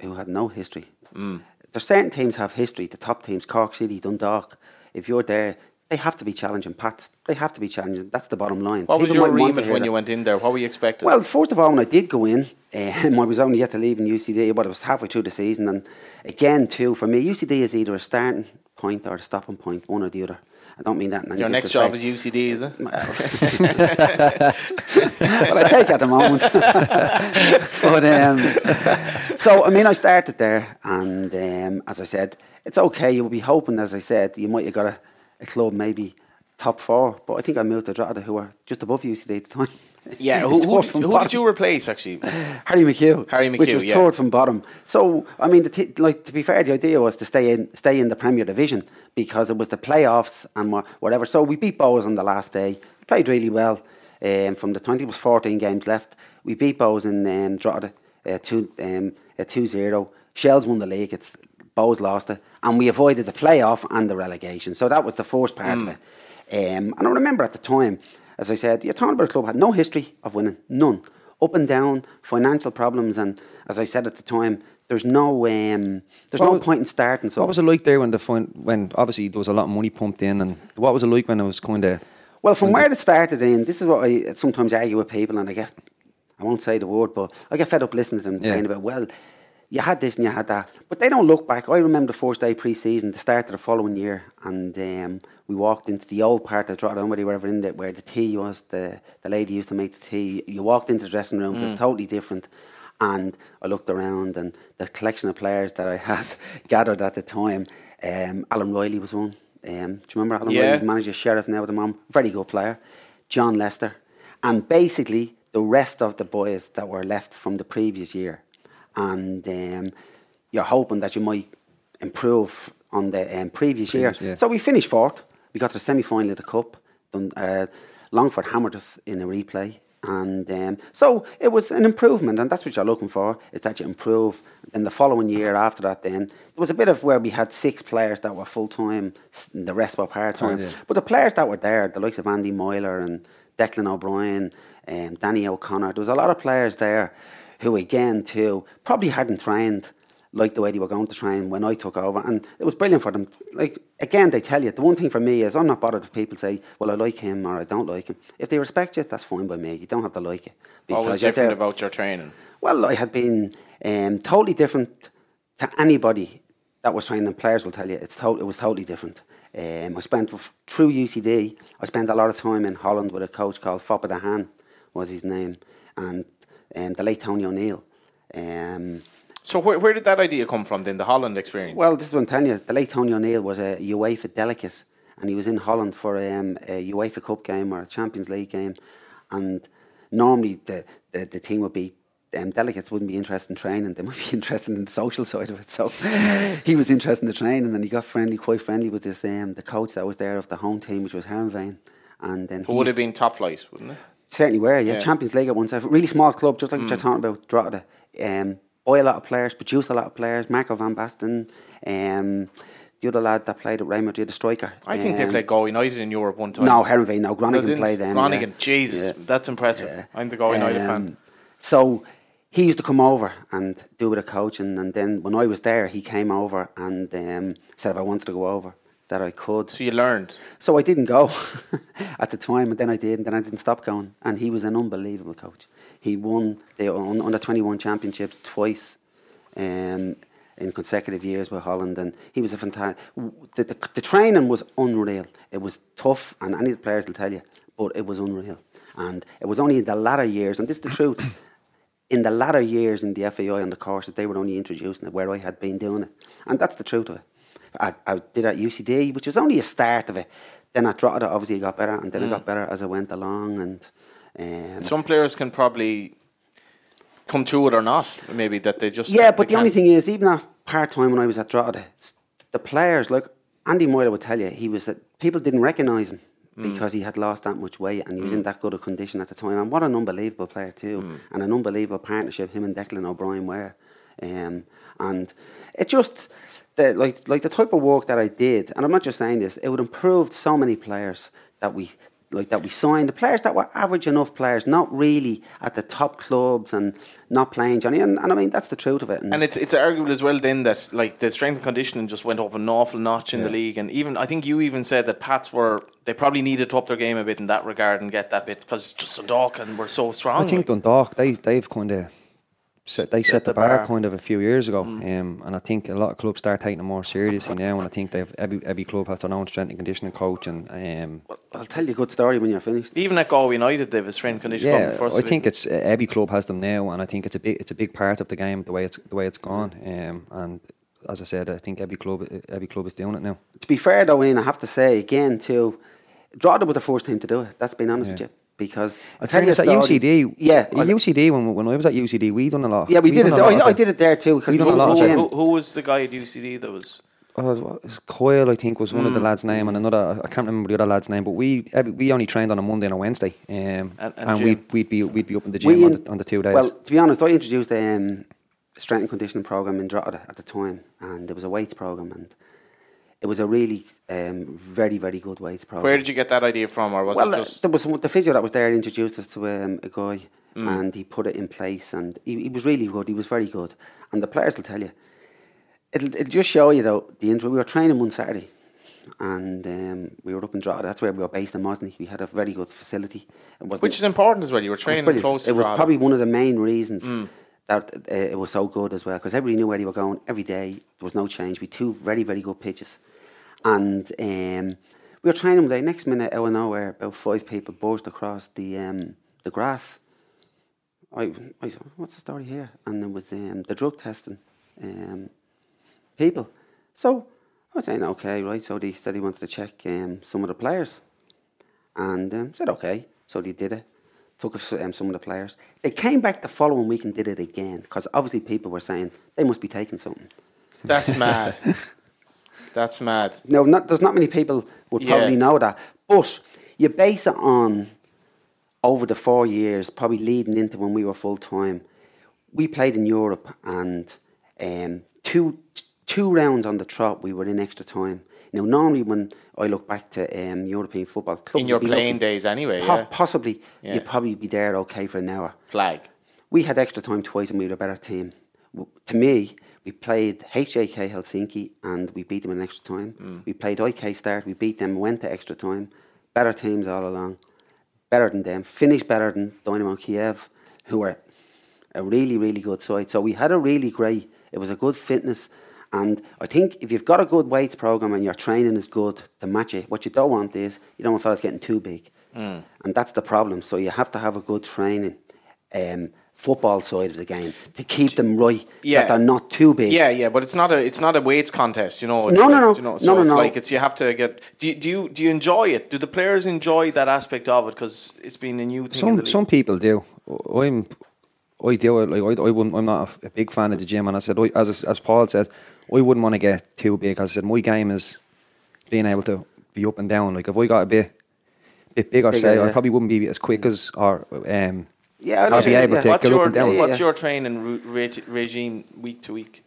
who had no history. Mm. There's certain teams have history. The top teams, Cork City, Dundalk. If you're there, they have to be challenging. Pats, they have to be challenging. That's the bottom line. What was your might want to remit when that. you went in there? What were you expecting? Well, first of all, when I did go in, um, *laughs* I was only yet to leave in UCD, but it was halfway through the season. And again, too, for me, UCD is either a starting point or a stopping point, one or the other. I don't mean that in any your next job is UCD, is it? well, *laughs* I take at the moment. *laughs* but um, so I mean, I started there, and um, as I said, it's okay. You will be hoping, as I said, you might have got a, a club maybe top four. But I think I moved to Drogheda, who were just above UCD at the time. Yeah, *laughs* who, who, from who did you replace, actually? Harry McHugh. Harry which McHugh, was yeah. third from bottom. So I mean, the t- like to be fair, the idea was to stay in, stay in the Premier Division because it was the playoffs and whatever. So we beat Bohs on the last day. We played really well. Um, from the twenty, was fourteen games left. We beat Bohs in um, Drogheda. uh, two um, uh, two zero. Shells won the league. It's Bohs lost it, and we avoided the playoff and the relegation. So that was the first part of it. Um, and I remember at the time, as I said, your Thornbury club had no history of winning, none, up and down, financial problems, and as I said at the time, there's no um, there's What no was- point in starting. So What was it like there when the fin- when obviously there was a lot of money pumped in, and what was it like when it was kind of Well, from where it started in, this is what I sometimes argue with people, and I get, I won't say the word, but I get fed up listening to them Yeah. saying about, well, you had this and you had that. But they don't look back. I remember the first day pre season, the start of the following year, and um, we walked into the old part of Drogheda, where they were ever in there, where the tea was, the, the lady used to make the tea. You walked into the dressing rooms, it's totally different. And I looked around, and the collection of players that I *laughs* had gathered at the time, um, Alan Riley was one. Um, do you remember Alan Yeah. Riley? manager Sheriff now at the moment, very good player. John Lester, and basically the rest of the boys that were left from the previous year, and um, you're hoping that you might improve on the um, previous, Previous, year. yeah. So we finished fourth. We got to the semi final of the cup. Done, uh, Longford hammered us in a replay. And um, so it was an improvement, and that's what you're looking for. Is that you improve. Then the following year after that, then there was a bit of where we had six players that were full time, the rest were part time. yeah. But the players that were there, the likes of Andy Myler and Declan O'Brien, um, Danny O'Connor, there was a lot of players there who, again, too, probably hadn't trained like the way they were going to train when I took over, and it was brilliant for them. Like again, they tell you the one thing for me is I'm not bothered if people say, "Well, I like him" or "I don't like him." If they respect you, that's fine by me. You don't have to like it. What was you're different about your training? well, I had been um, totally different to anybody that was training. Players will tell you it's to- it was totally different. Um, I spent through UCD. I spent a lot of time in Holland with a coach called Foppe de Haan, was his name, and um, the late Tony O'Neill. Um, So where, where did that idea come from? Then the Holland experience. well, this is what I'm telling you. The late Tony O'Neill was a UEFA delegate, and he was in Holland for um, a UEFA Cup game or a Champions League game. And normally the, the, the team would be, um, delegates wouldn't be interested in training, they might be *laughs* interested in the social side of it. So *laughs* he was interested in the training, and he got friendly, quite friendly with this um, the coach that was there of the home team, which was Heerenveen. And then it would have been top flight, wouldn't it? Certainly were, yeah. Yeah. Champions League at one time. Really small club, just like what you're talking about, Drogheda. Um, buy a lot of players, produce a lot of players. Marco van Basten, um, the other lad that played at Real Madrid, the striker. I think they um, played Galway United in Europe one time. No, Heerenveen, no. No, Groningen didn't. played them. Groningen, yeah. Jesus, Yeah. that's impressive. Yeah. I'm the Galway United fan. Um, So he used to come over and do with a bit of coaching, and then when I was there, he came over and um, said if I wanted to go over, that I could. So you learned. So I didn't go *laughs* at the time, and then I did, and then I didn't stop going. And he was an unbelievable coach. He won the un- under twenty one championships twice, um, in consecutive years with Holland, and he was a fantastic. The, the, the training was unreal. It was tough, and any of the players will tell you, but it was unreal. And it was only in the latter years, and this is the truth. *coughs* In the latter years in the FAI and the courses, they were only introducing it where I had been doing it, and that's the truth of it. I, I did at UCD, which was only a start of it. Then I at Drogheda, obviously, it got better, and then it got better as I went along. And um, Some players can probably come through it or not. Maybe that they just yeah, but the only thing is, even at part time when I was at Drogheda, the players like Andy Moyle would tell you, he was that people didn't recognise him because he had lost that much weight and he was in that good a condition at the time. And what an unbelievable player too, and an unbelievable partnership him and Declan O'Brien were. Um, and it just the like like the type of work that I did, and I'm not just saying this, it would improve so many players that we like that we signed, the players that were average enough players, not really at the top clubs and not playing Johnny. And, and I mean that's the truth of it. And it's it's arguable as well then that like the strength and conditioning just went up an awful notch in the league, and even I think you even said that Pats were they probably needed to up their game a bit in that regard and get that bit because just Dundalk and we're so strong. I think like. Dundalk they they've kind of set they Set set, the the, bar, bar. Mm. kind of a few years ago, um, and I think a lot of clubs start taking it more seriously now. And I think they've every every club has their own strength and conditioning coach, and um, I'll tell you a good story when you're finished. even at Galway United, they've a strength and conditioning yeah, first I division. think it's uh, every club has them now, and I think it's a big it's a big part of the game the way it's the way it's gone. Um, and as I said, I think every club every club is doing it now. To be fair though, Ian, I have to say again too, Drogheda was the first team to do it. That's been honest with you. Because I tell you a at. UCD. Yeah, at I- UCD when when I was at UCD, we done a lot. yeah, we, did it. a I, I did it there too. Because We we done a lot of who, who was the guy at UCD that was? oh, what was Coyle, I think, was one of Mm. the lads' name, and another I can't remember the other lad's name. But we we only trained on a Monday and a Wednesday, um, And- and, and we'd we'd be we'd be up in the We gym on the, on the two days. Well, to be honest, I introduced a um, strength and conditioning program in Drogheda at the time, and there was a weights program, and it was a really um, very very good weights program. Where did you get that idea from, or was well, it uh, just? there was some, the physio that was there introduced us to um, a guy, Mm. and he put it in place, and he, he was really good. He was very good, and the players will tell you. It'll, it'll just show you though the intro. We were training one Saturday, and um, we were up in Drogheda. That's where we were based in Mosney. We had a very good facility. It Which is important as well. You were it was training close to It was Drogheda. probably one of the main reasons Mm. That uh, it was so good as well because everybody knew where they were going every day. There was no change. We two very very good pitches, and um, we were training day. Next minute, out of nowhere, about five people burst across the um, the grass. I, I said, what's the story here? And there was um, the drug testing um, people. So I was saying, okay, right. So they said he wanted to check um, some of the players, and um, said okay. So they did it. Took um, some of the players. They came back the following week and did it again because obviously people were saying they must be taking something. That's *laughs* mad. That's mad. No, not, there's not many people would Yeah. probably know that, but you base it on over the four years, probably leading into when we were full time. We played in Europe, and um, two two rounds on the trot, we were in extra time. Now, normally when I look back to um, European football, clubs In your playing looking- days, anyway. po- yeah. possibly Yeah. you'd probably be there okay for an hour. Flag. We had extra time twice and we were a better team. To me, we played HJK Helsinki and we beat them in extra time. Mm. We played IK Start, we beat them, went to extra time. Better teams all along. Better than them. Finished better than Dynamo Kiev, who were a really, really good side. So we had a really great, it was a good fitness. And I think if you've got a good weights program and your training is good to match it, what you don't want is you don't want fellas getting too big. Mm. And that's the problem. So you have to have a good training um, football side of the game to keep them right, Yeah. that they're not too big. Yeah, yeah, but it's not a it's not a weights contest, you know. It's No, no, like, no. You know, No, so no, it's no. like it's you have to get. Do you, do you do you enjoy it? Do the players enjoy that aspect of it? Because it's been a new thing. in the some some people do. I'm I do it like I, I wouldn't. I'm not a, a big fan of the gym, and I said I, as as Paul said, I wouldn't want to get too big. As I said my game is being able to be up and down. Like if I got a bit bit bigger, Bigger, say I probably wouldn't be as quick as or um. Yeah, I know I'll be able yeah. to what's get your up and down. What's yeah. your training ru- reg- regime week to week?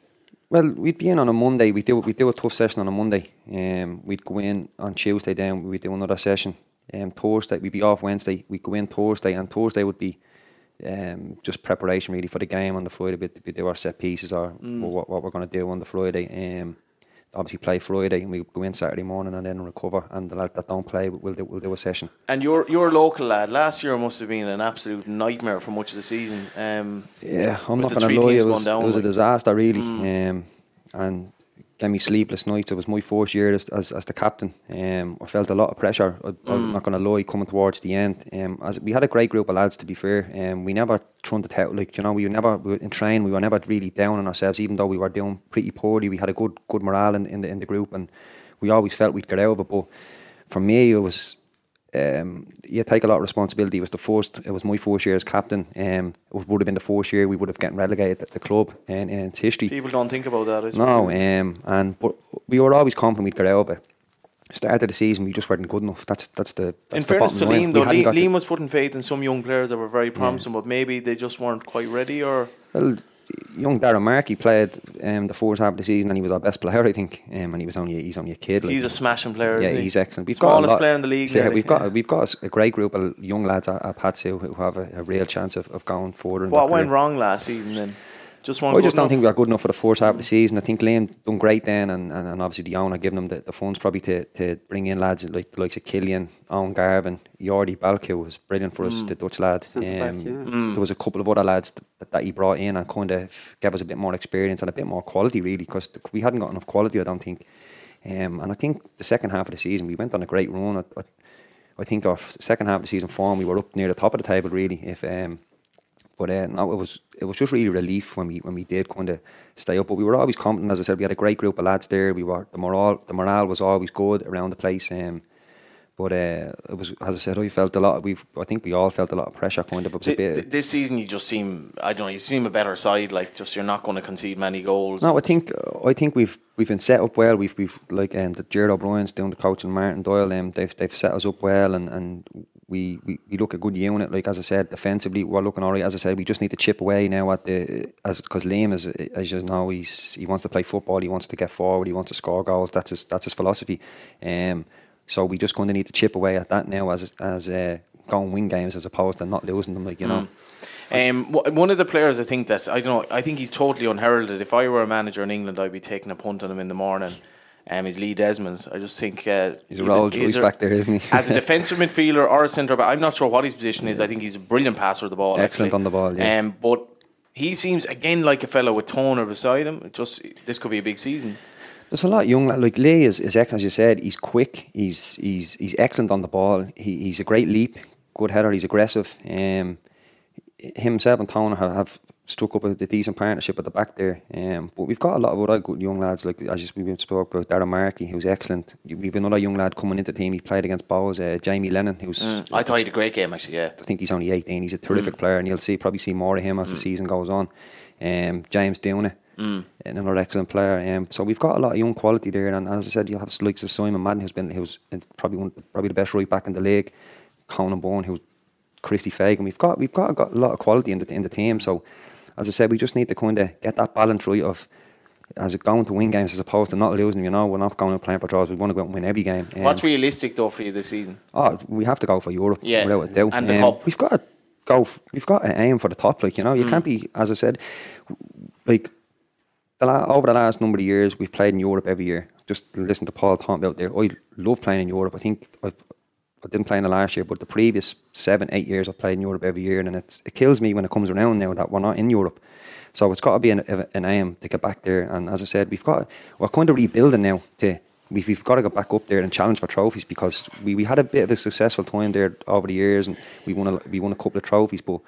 Well, we'd be in on a Monday. We do we do a tough session on a Monday. Um, we'd go in on Tuesday. Then we'd do another session. Um, Thursday we'd be off Wednesday. We'd go in Thursday, and Thursday would be um, just preparation really for the game on the Friday. We'd, we'd do our set pieces or what, what we're going to do on the Friday. Um, obviously play Friday, and we go in Saturday morning and then recover. And the lad that don't play, we'll do we'll do a session. And your your local lad last year must have been an absolute nightmare for much of the season. Um, Yeah, I'm not going to lie. It was, it was a like- Mm. disaster, really. Um, and gave me sleepless nights. It was my first year as, as, as the captain. Um, I felt a lot of pressure. I, Mm. I'm not going to lie, coming towards the end. Um, as we had a great group of lads, to be fair. Um, we never thrown the towel. Like you know, we were never we were in train. We were never really down on ourselves, even though we were doing pretty poorly. We had a good good morale in, in the in the group, and we always felt we'd get out of it. But for me, it was um, you take a lot of responsibility. It was the first. It was my first year as captain. Um, it would have been the first year we would have gotten relegated at the club in, in its history. people don't think about that. No, um, and but we were always confident we'd get out of it. Start of the season, we just weren't good enough. That's that's the. That's in the fairness to. Liam, though, Liam, Liam was putting faith in some young players that were very promising, but maybe they just weren't quite ready. Or Well, young Darragh Markey played um, the first half of the season, and he was our best player, I think. Um, and he was only he's only a kid. Like, he's a smashing player. yeah, he? he's excellent. We've Smallest got a lot, player in the league. Yeah, we've got we've got a great group of young lads at, at Patsu who have a, a real chance of, of going forward. What went career. wrong last season then? Just one. I just don't think we are good enough for the first half of the season. I think Liam done great then, and, and, and obviously the owner giving them the, the funds probably to, to bring in lads like the likes of Killian, Owen Garvin, Jordi Balku was brilliant for us, the Dutch lad. Centre back, yeah. There was a couple of other lads that, that he brought in and kind of gave us a bit more experience and a bit more quality really because we hadn't got enough quality, I don't think. Um, and I think the second half of the season we went on a great run. I, I, I think our second half of the season form we were up near the top of the table really. If um, but uh, no, it was it was just really relief when we when we did kind of stay up. But we were always confident. As I said, we had a great group of lads there. We were the morale the morale was always good around the place. Um, But uh, it was, as I said, I felt a lot. We, I think we all felt a lot of pressure. Kind of, it was a bit. th- this season, you just seem I don't know. You seem a better side. Like just you're not going to concede many goals. No, I think I think we've we've been set up well. We've we've like um, the Jared O'Brien's doing the coach and Martin Doyle. Um, they've they've set us up well, and and we, we, we look a good unit. Like as I said, defensively we're looking alright. As I said, we just need to chip away now at the as because Liam is as you know he's he wants to play football. He wants to get forward. He wants to score goals. That's his that's his philosophy. Um, so we just going to need to chip away at that now as as uh, going win games as opposed to not losing them. Like you know. Um, one of the players I think that's I don't know. I think he's totally unheralded. If I were a manager in England, I'd be taking a punt on him in the morning. Um, he's Lee Desmond. I just think uh, He's a Rolls Royce back there, isn't he? *laughs* as a *laughs* defensive midfielder or a centre back, I'm not sure what his position is. I think he's a brilliant passer of the ball. Excellent actually. on the ball, yeah. Um, but he seems again like a fellow with Toner beside him. It just this could be a big season. There's a lot of young like Lee is, is excellent as you said. He's quick. He's he's he's excellent on the ball. He, he's a great leap, good header. He's aggressive. Um, himself and Toner have, have struck up a, a decent partnership at the back there. Um, but we've got a lot of other good young lads like as we spoke about Darragh Markey, who's excellent. We've another young lad coming into the team. He played against Bohs, uh, Jamie Lennon, who's I thought he had a great game actually. Yeah. I think he's only 18. He's a terrific player, and you'll see probably see more of him as the season goes on. Um, James Downey, another excellent player. Um, so we've got a lot of young quality there, and as I said, you'll have likes of Simon Madden, who's been who's probably one, probably the best right back in the league. Conan Byrne, who's Christy Fagan. We've got we've got, got a lot of quality in the in the team. So as I said, we just need to kind of get that balance right of. As it going to win games as opposed to not losing, you know, we're not going to playing for draws. We want to go and win every game. Um, What's realistic though for you this season? Oh, we have to go for Europe. Yeah, without a doubt. and the Um, cup. We've got to go. F- we've got to aim for the top. Like you know, you Mm. can't be. As I said, like the la- over the last number of years, we've played in Europe every year. Just listen to Paul talking about there. I love playing in Europe. I think I've, I didn't play in the last year, but the previous seven, eight years, I've played in Europe every year, and it kills me when it comes around now that we're not in Europe. So it's got to be an, an aim to get back there. And as I said, we've got we're kind of rebuilding now to we've, we've got to go back up there and challenge for trophies because we, we had a bit of a successful time there over the years and we won a, we won a couple of trophies, but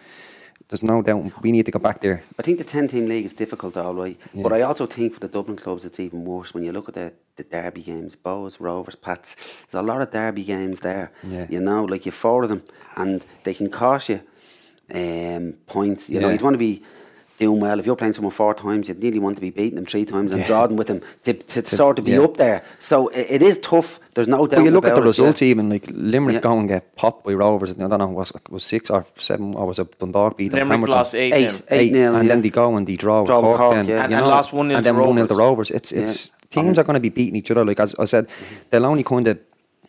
there's no doubt we need to go back there. I think the 10 team league is difficult, all right. But I also think for the Dublin clubs, it's even worse. When you look at the, the derby games, Bohs, Rovers, Pats, there's a lot of derby games there. Yeah. You know, like you four of them, and they can cost you um, points. You know, you'd want to be doing well. If you're playing someone four times, you'd nearly want to be beating them three times and drawing with them to, to, sort of be yeah. up there. So it, it is tough. There's no doubt But you look at the it, yeah. results, even like Limerick Yeah. go and get popped by Rovers. I don't know was was six or seven or was it Dundalk beat them? Limerick hammered lost eight. Eight. nil. And yeah. then they go and they draw, Draw with with Cork, Cork, then, yeah. you And- know, and lost 1-0 and to then one 0 to Rovers. Rovers. It's it's teams are going to be beating each other. Like as I said, mm-hmm. they'll only kind of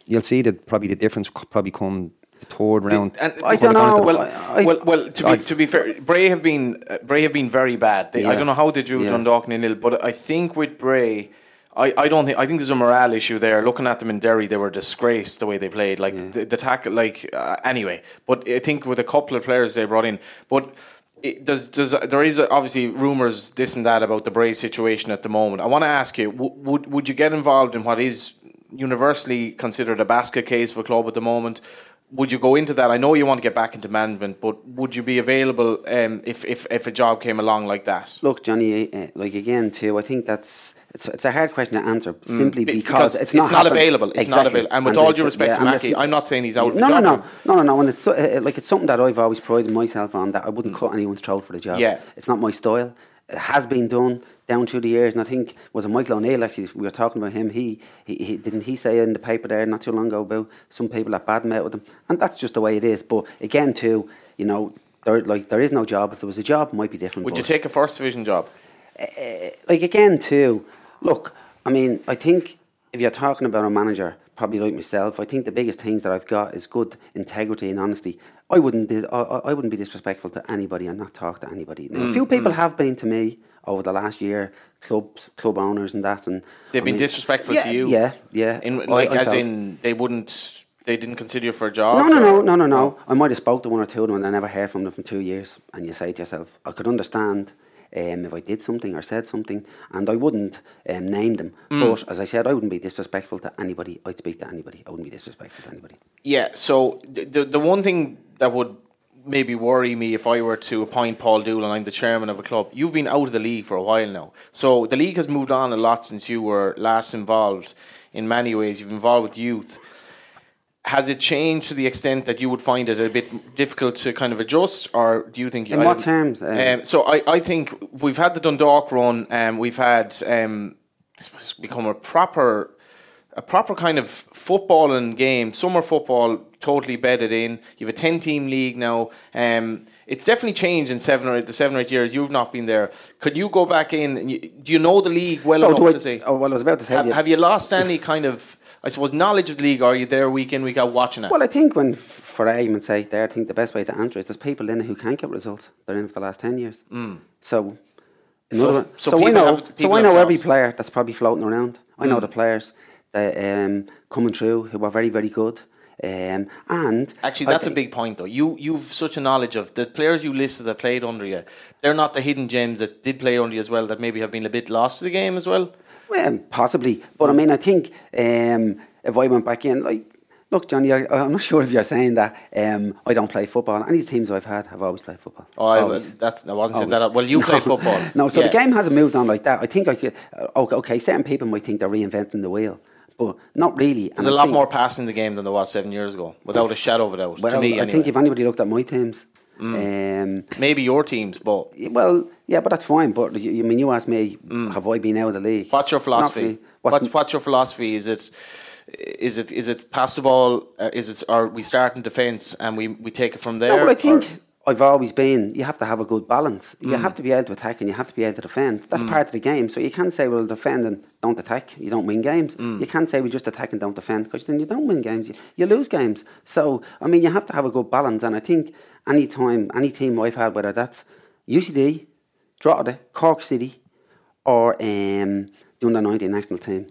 you'll see that probably the difference probably come the third round. And I don't they go into know. Well, I- well, well. To I- be to be fair, Bray have been uh, Bray have been very bad. They, I don't know how they drew Yeah. Dundalk nil, but I think with Bray, I, I don't think I think there's a morale issue there. Looking at them in Derry, they were disgraced the way they played. Like the, the tackle, like uh, anyway. But I think with a couple of players they brought in, but. It, does does there is obviously rumors this and that about the Bray situation at the moment. I want to ask you: w- would would you get involved in what is universally considered a basket case for a club at the moment? Would you go into that? I know you want to get back into management, but would you be available um, if, if if a job came along like that? Look, Johnny, uh, like again, too, I think that's it's, it's a hard question to answer simply Mm. Be- because, it's not, happened. available. It's not available. And with all due respect to Mackie, I'm not saying he's out of no, no, job. no, no, no, no. And it's so- uh, like it's something that I've always prided myself on that I wouldn't cut anyone's throat for the job. Yeah. it's not my style. It has been done down through the years, and I think was it Michael O'Neill actually. We were talking about him. He, he, he didn't he say in the paper there not too long ago about some people that bad met with him, and that's just the way it is. But again, too, you know, there like there is no job. If there was a job, it might be different. Would you take a first division job? Eh, eh, like again too look i mean i think if you're talking about a manager probably like myself i think the biggest things that i've got is good integrity and honesty i wouldn't I, I wouldn't be disrespectful to anybody and not talk to anybody now, Mm, a few people mm. have been to me over the last year clubs club owners and that and They've I been mean- disrespectful yeah, to you. yeah yeah In like I as felt- in they wouldn't they didn't consider you for a job. no, no, no, no, no, no. I might have spoke to one or two of them and I never heard from them for two years. And you say to yourself, I could understand um, if I did something or said something, and I wouldn't um, name them. Mm. But as I said, I wouldn't be disrespectful to anybody. I'd speak to anybody. I wouldn't be disrespectful to anybody. Yeah. So the, the one thing that would maybe worry me if I were to appoint Paul Dool and I'm the chairman of a club. You've been out of the league for a while now, so the league has moved on a lot since you were last involved. In many ways, you've been involved with youth. has it changed to the extent that you would find it a bit difficult to kind of adjust, or do you think? In I what terms? Uh, Um, so I, I think we've had the Dundalk run, and we've had um, become a proper, a proper kind of footballing game, summer football, totally bedded in. You have a ten-team league now. Um, it's definitely changed in seven or eight, the seven or eight years you've not been there. Could you go back in? And you, do you know the league well so enough I, to say? oh, well, I was about to say. Have, yeah. have you lost any kind of, I suppose, knowledge of the league? Or are you there week in, week out watching it? Well, I think when, for argument's sake, there, I think the best way to answer is there's people in who can't get results. They're in for the last ten years. So, in So- so so, I know, have- so I know every player that's probably floating around. I know the players that um, coming through who are very, very good. Um, and Actually, that's a big point, though. You you've such a knowledge of the players you listed that played under you. They're not the hidden gems that did play under you as well. That maybe have been a bit lost to the game as well. Well, possibly, but I mean, I think um, if I went back in, like, look, Johnny, I, I'm not *laughs* sure if you're saying that um, I don't play football. Any teams I've had have always played football. Oh, I, Always. that's I wasn't saying that. Well, you *laughs* No. played football. no, so Yeah. the game hasn't moved on like that. I think I could. Uh, okay, okay, certain people might think they're reinventing the wheel, but not really. There's a lot more passing in the game than there was seven years ago, without a shadow of a doubt. Well, to me, I anyway. think if anybody looked at my teams, Mm. um, maybe your teams, but well, yeah, but that's fine. But you, you- I mean, you asked me, have I been out of the league? Mm. what's your philosophy? really. What's what's your philosophy? Is it is it is it pass the ball? Uh, is it or we start in defence and we, we take it from there? No, I or- think I've always been. You have to have a good balance. You Mm. have to be able to attack and you have to be able to defend. That's part of the game. So you can't say, "Well, defend and don't attack." You don't win games. Mm. You can't say, "We just attack and don't defend," because then you don't win games. You, you lose games. So I mean, you have to have a good balance. And I think any time, any team I've had, whether that's UCD, Drogheda, Cork City, or um, the under nineteen national team,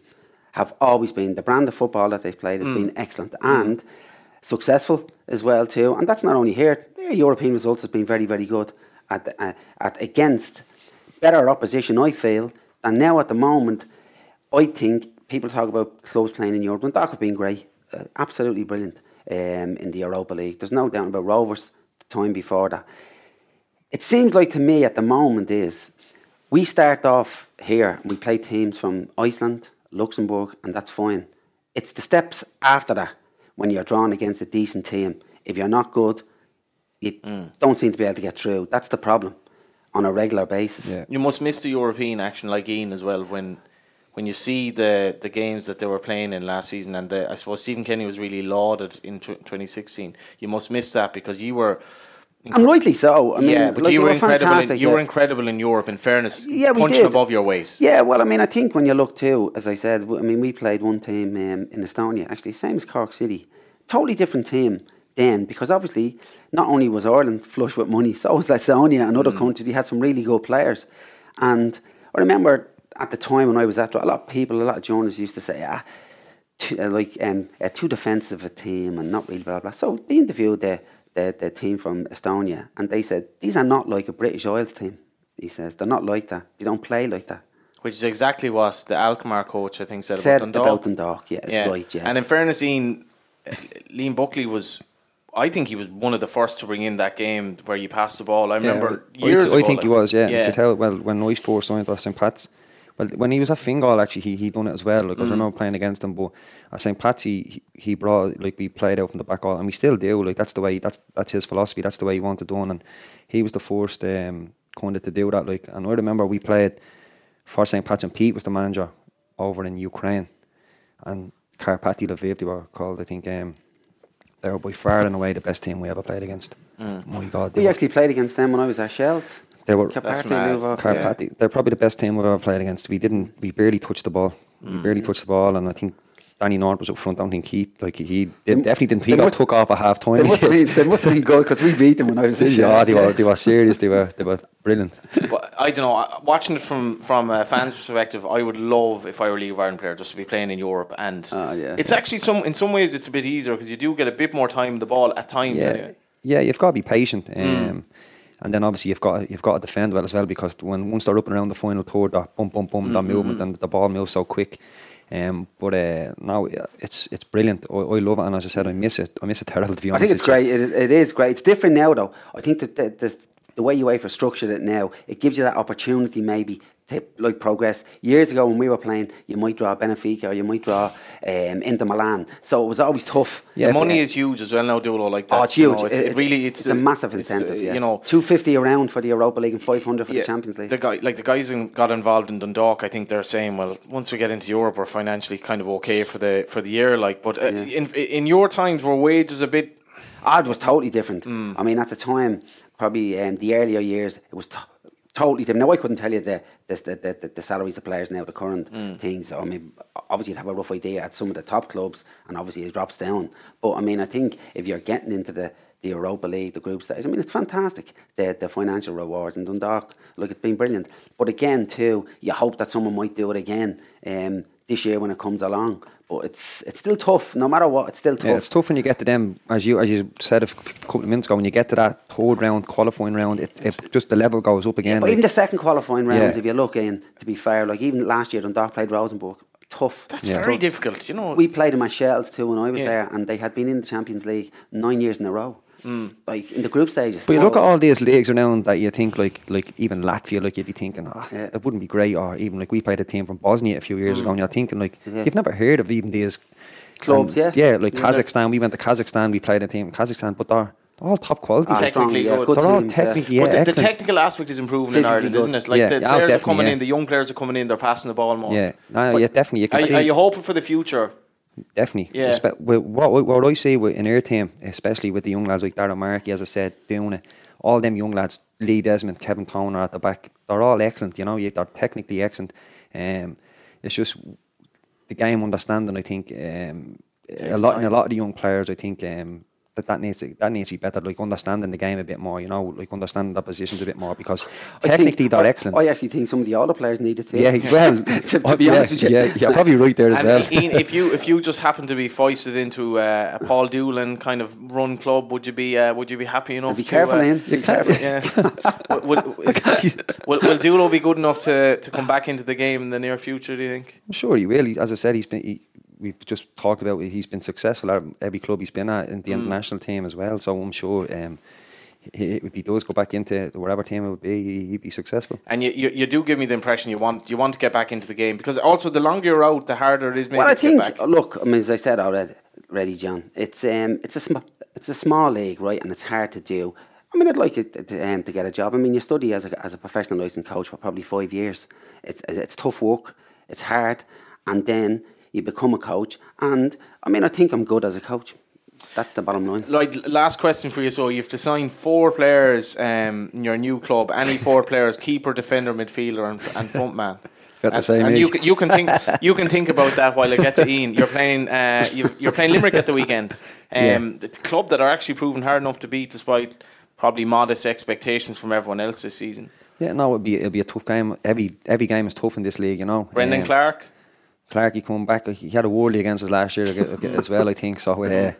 have always been the brand of football that they've played has been excellent and successful as well too. And that's not only here. Their European results has been very very good at uh, at against better opposition. I feel and now at the moment, I think people talk about clubs playing in Europe. And Dock have been great, uh, absolutely brilliant um, in the Europa League. There's no doubt about Rovers. The time before that, it seems like to me at the moment is we start off here and we play teams from Iceland, Luxembourg, and that's fine. It's the steps after that when you're drawn against a decent team. If you're not good, you don't seem to be able to get through. That's the problem on a regular basis. Yeah. You must miss the European action like Ian as well when when you see the, the games that they were playing in last season and the, I suppose Stephen Kenny was really lauded in tw- 2016. You must miss that because you were And rightly so. I mean, yeah, but like, you were incredible. In, you yeah. were incredible in Europe. In fairness, Yeah, we punching did. above your weight. Yeah, well, I mean, I think when you look too, as I said, I mean, we played one team um, in Estonia, actually, same as Cork City. Totally different team then, because obviously, not only was Ireland flush with money, *laughs* so was Estonia and Mm. other countries. They had some really good players. And I remember at the time when I was at, a lot of people, a lot of journalists used to say, ah, too, uh, like um, uh, too defensive a team and not really blah blah. So they interviewed the, the the team from Estonia, and they said these are not like a British Isles team. He says they're not like that. They don't play like that. Which is exactly what the Alkmaar coach I think said, Said about Dundalk. about Dundalk, yeah, it's right, yeah. And in fairness, Ian, Liam Buckley was. I think he was one of the first to bring in that game where you passed the ball. I remember I, years I ago. think he was, yeah. yeah. To tell, well, when I first signed for St. Pat's, well, when he was at Fingal, actually, he he done it as well. Like, I Mm. don't know playing against him, but at St. Pat's, he, he brought, like, we played out from the back, all, and we still do. Like, that's the way, that's that's his philosophy, that's the way he wanted done. And he was the first um, kind of to do that. Like, and I remember we played for St. Pat's, and Pete was the manager over in Ukraine. And Karpaty Lviv, they were called, I think. Um, they were by far and away the best team we ever played against. My God. We were- actually played against them when I was at Shells. They were That's Carpathy, mad. Lvov, Car- yeah. Carpati. They're probably the best team we've ever played against. We didn't. We barely touched the ball. We Mm. barely touched the ball, and I think Danny North was up front. I don't think he like he did, definitely didn't. He got must- took off at half time. They must have been, they must have been good because we beat them when I was *laughs* at yeah, Shells. they were. They were *laughs* serious. They were. They were brilliant. But I don't know. Watching it from from a fan's perspective, I would love if I were a League of Ireland player just to be playing in Europe. And Ah, yeah. it's actually some in some ways it's a bit easier because you do get a bit more time with the ball at times. Yeah, Anyway. yeah. You've got to be patient. Mm. And then obviously you've got you've got to defend well as well because when once they're up and around the final third, that bump bump bump, that movement and the ball moves so quick. Um, but uh, now it's it's brilliant. I, I love it, and as I said, I miss it. I miss it terrible to be I think it's great. It, it is great. It's different now, though. I think that the, the, the way UEFA structured it now, it gives you that opportunity maybe to like progress. Years ago when we were playing, you might draw Benfica or you might draw um, Inter Milan. So it was always tough. the money is huge as well now, do Dulo. Like Oh, that's, it's you huge. know, it's, It- it really, it's, it's a massive it's, uh, incentive. yeah. You know, two fifty around for the Europa League and five hundred for Yeah, the Champions League. The guy, like the guys who got involved in Dundalk, I think they're saying, well, once we get into Europe, we're financially kind of okay for the for the year. Like, but uh, in in your times, were wages a bit? Ah, it was totally different. Mm. I mean, at the time, probably um, the earlier years, it was to- totally different. Now, I couldn't tell you the the, the, the, the salaries of players now, the current Mm. things. I mean, obviously, you'd have a rough idea at some of the top clubs, and obviously, it drops down. But I mean, I think if you're getting into the the Europa League, the group stage. I mean, it's fantastic. The the financial rewards in Dundalk, Look, it's been brilliant. But again, too, you hope that someone might do it again um, this year when it comes along. But it's it's still tough. No matter what, it's still tough. Yeah, it's tough when you get to them, as you as you said a couple of minutes ago. When you get to that third round, qualifying round, it, it just the level goes up again. But like- even the second qualifying rounds, Yeah. if you look in, to be fair, like even last year Dundalk played Rosenborg, tough. That's Yeah. very difficult. You know, We played in my Shells too when I was Yeah. there, and they had been in the Champions League nine years in a row. Like in the group stages. But you So- look at all these leagues around that you think like like even Latvia, like you'd be thinking, oh, Yeah. that wouldn't be great. Or even like we played a team from Bosnia a few years ago, and you're thinking like Yeah. you've never heard of even these Clubs, and, yeah. yeah, like Yeah. Kazakhstan. We went to Kazakhstan. We played a team in Kazakhstan, but they're all top quality. Ah, strong, Technically yeah, good. good they're all teams, yeah. technically yeah, but the, the technical aspect is improving in Ireland, good. isn't it? Like Yeah, the yeah, players are coming yeah. in, the young players are coming in, they're passing the ball more. yeah, no, yeah, definitely. You can Are, see are you hoping for the future? Definitely. Yeah. Espe- what, what I see with, in our team, especially with the young lads like Darragh Markey, as I said, doing it, all them young lads, Lee Desmond, Kevin Toner at the back, they're all excellent, you know, they're technically excellent. Um, it's just the game understanding, I think, um, a lot in a lot of the young players, I think, um, that that needs to, that needs to be better, like understanding the game a bit more, you know, like understanding the positions a bit more because I think- technically they're I- excellent. I actually think some of the older players needed to. yeah, well, *laughs* to, to be yeah, honest with you. yeah, you're probably right there as And well. Ian, if you if you *laughs* just happen to be foisted into uh, a Paul Doolan kind of run club, would you be uh, would you be happy enough? Be to, careful, uh, Ian. You can't- Yeah. will, will, is- will, will Dulo be good enough to, to come back into the game in the near future? Do you think? I'm sure he will. He, as I said, he's been. He, we've just talked about. He's been successful at every club he's been at in the international team as well. So I'm sure um, he, if he does go back into whatever team it would be, he- he'd be successful. And you, you, you do give me the impression you want you want to get back into the game because also the longer you're out, the harder it is maybe Well, I to think. get back. Look, I mean, as I said already, already John, it's um, it's a sm- it's a small league, right, and it's hard to do. I mean, I'd like it to, to, um, to get a job. I mean, you study as a as a professional licensed coach for probably five years. It's it's tough work. It's hard, and then you become a coach. And I mean, I think I'm good as a coach. That's the bottom line. Like last question for you. So you have to sign four players um, in your new club. Any four *laughs* players: keeper, defender, midfielder, and, and front man. Fair to and, say, and me. you can, you can think you can think about that while I get to Ian. You're playing uh, you you're playing Limerick at the weekend. Um, Yeah. The club that are actually proven hard enough to beat, despite probably modest expectations from everyone else this season. Yeah, no, it'll be it'll be a tough game. Every every game is tough in this league, you know. Brendan Um, Clarke. Clarkey coming back. He had a worldly against us last year as well, I think. So uh,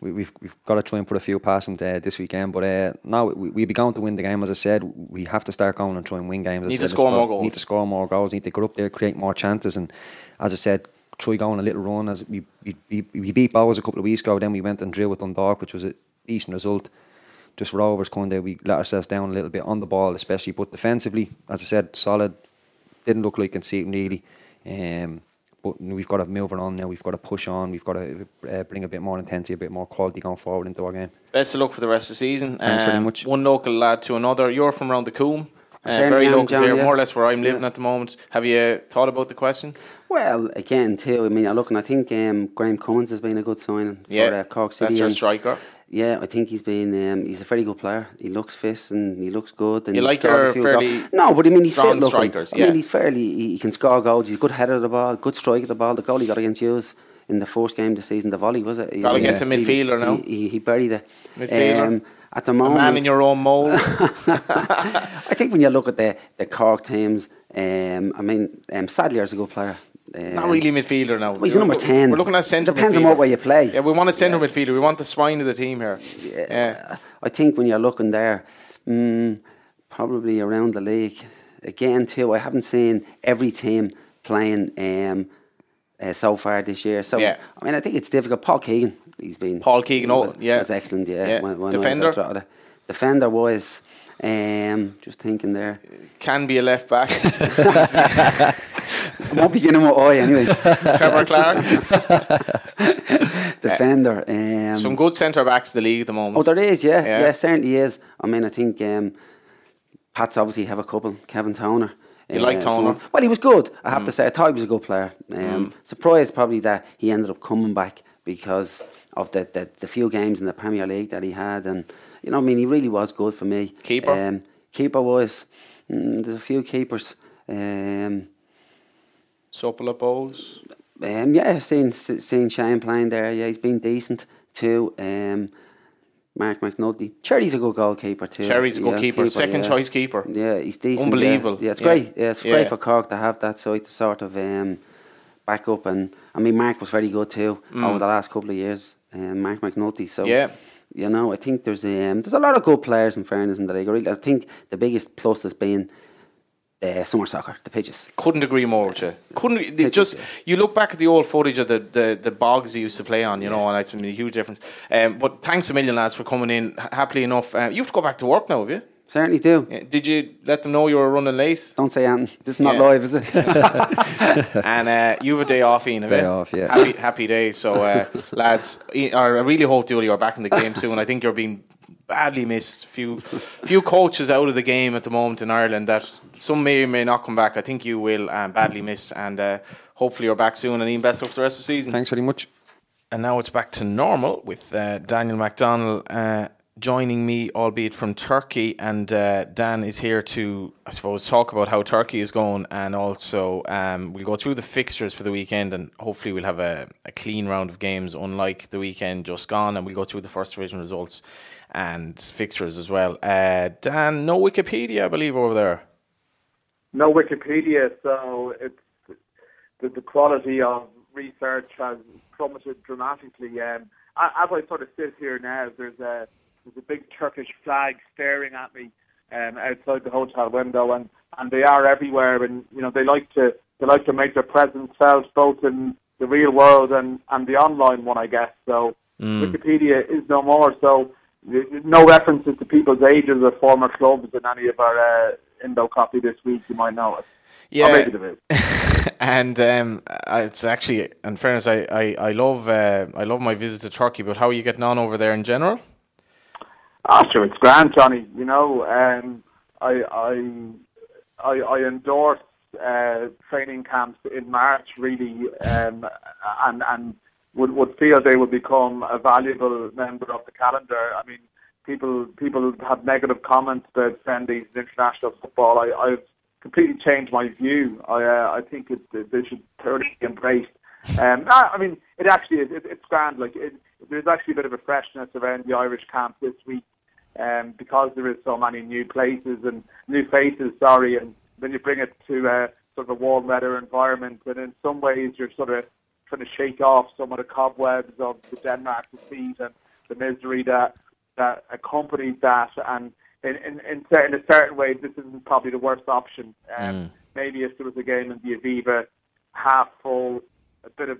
we, we've we've got to try and put a few past him uh, this weekend. But uh, no, we we'll be going to win the game. As I said, we have to start going and try and win games. As Need to score more goals. Need to score more goals. Need to go up there, create more chances. And as I said, try going a little run. As we we, we, we beat Bohs a couple of weeks ago. Then we went and drew with Dundalk, which was a decent result. Just Rovers kind of we let ourselves down a little bit on the ball, especially. But defensively, as I said, solid. Didn't look like conceding really. Um, but we've got to move it on now. We've got to push on. We've got to uh, bring a bit more intensity, a bit more quality going forward into our game. Best of luck for the rest of the season. Um, Thanks very much. One local lad to another. You're from around the Coombe. Uh, very local John, here, yeah. more or less where I'm living Yeah. at the moment. Have you thought about the question? Well, again, too. I mean, I look and I think um, Graham Cummins has been a good signing Yeah, for uh, Cork City. that's your striker. Yeah, I think he's been. Um, he's a very good player. He looks fit and he looks good. And You like a your fairly goals. No, but I mean he's fit looking. strikers, I mean he's fairly. He, he can score goals. He's a good header of the ball, good strike of the ball. The goal he got against Hughes in the first game this season, the volley was it? He- Gotta get to midfielder now. He, he, buried it. Midfielder. Um, at the A moment, man in your own mould. *laughs* I think when you look at the the Cork teams, um, I mean, um, Sadler's a good player. Um, Not really midfielder now. Well, he's a number 10. We're looking at centre Depends on what way you play. Yeah, we want a centre midfielder. We want the spine of the team here. Yeah. I think when you're looking there, mm, probably around the league, again too, I haven't seen every team playing um, uh, so far this year. So Yeah. I mean, I think it's difficult. Paul Keegan, he's been Paul Keegan, oh, was, yeah. was excellent. Yeah, Yeah. When, when Defender? Was defender wise. Um, just thinking there. Can be a left back. *laughs* *laughs* I won't be getting with I anyway. *laughs* Trevor Clarke. *laughs* Defender. Um, Some good centre backs in the league at the moment. Oh, there is, yeah, Yeah. yeah, certainly is. I mean, I think um, Pats obviously have a couple. Kevin Toner. You like Toner? Well, he was good. I have to say, I thought he was a good player. Um, Surprised probably that he ended up coming back because of the, the the few games in the Premier League that he had, and you know, I mean, he really was good for me. Keeper? um, keeper was. Mm, there's a few keepers. Um, Supple at Bohs. um, yeah, seen seen Shane playing there. Yeah, he's been decent too. Um, Mark McNulty. Cherrie's a good goalkeeper too. Cherrie's a good Yeah, keeper. Second yeah. choice keeper. Yeah, he's decent. Unbelievable. Yeah, yeah it's great. Yeah, it's great for Cork to have that sort sort of um, back up. And I mean, Mark was very good too over the last couple of years. Um, Mark McNulty. So Mm. Yeah. you know, I think there's um, there's a lot of good players in fairness in the league. I I think the biggest plus has been uh, summer soccer, the pitches. Couldn't agree more with you. Couldn't it just you look back at the old footage of the, the, the bogs he used to play on, you know, and it's been a huge difference. Um, but thanks a million lads for coming in. Happily enough, uh, you have to go back to work now, have you? Certainly do. Yeah. Did you let them know you were running late? Don't say anything. This is not Yeah. live, is it? *laughs* and uh, you have a day off, Ian. have Day off, yeah. Happy, happy day. So, uh, *laughs* lads, I really hope are back in the game *laughs* soon. I think you're being badly missed. Few, few coaches out of the game at the moment in Ireland. That some may or may not come back. I think you will um, badly miss, and uh, hopefully you're back soon. And Ian, best luck for the rest of the season. Thanks very much. And now it's back to normal with uh, Daniel MacDonald uh, joining me, albeit from Turkey. And uh, Dan is here to, I suppose, talk about how Turkey is going, and also um, we'll go through the fixtures for the weekend, and hopefully we'll have a, a clean round of games, unlike the weekend just gone. And we'll go through the first division results and fixtures as well. Uh, Dan, no Wikipedia, I believe, over there. no Wikipedia, so it's the, the quality of research has plummeted dramatically. Um, as I sort of sit here now, there's a there's a big Turkish flag staring at me um, outside the hotel window, and, and they are everywhere, and you know they like to they like to make their presence felt both in the real world and, and the online one, I guess. So Wikipedia is no more. So no references to people's ages or former clubs in any of our uh, Indo copy this week. You might know it. Yeah. Or maybe there is. *laughs* and um, it's actually, in fairness, I, I, I love uh, I love my visit to Turkey. But how are you getting on over there in general? Ah, sure, it's grand, Johnny. You know, um, I, I, I, I endorse uh, training camps in March, really, um, and and would would feel they would become a valuable member of the calendar. I mean, people people have negative comments about friendlies in international football. I, I've completely changed my view. I uh, I think it, it, they should thoroughly be embraced. Um, no, I mean, it actually is. It, it's grand. Like it, there's actually a bit of a freshness around the Irish camp this week um, because there is so many new places and new faces. Sorry, and then you bring it to uh, sort of a warm weather environment, and in some ways you're sort of trying to shake off some of the cobwebs of the Denmark defeat and the misery that that accompanies that. And in in, in, a certain way, this isn't probably the worst option. Um, Maybe if there was a game in the Aviva, half full, a bit of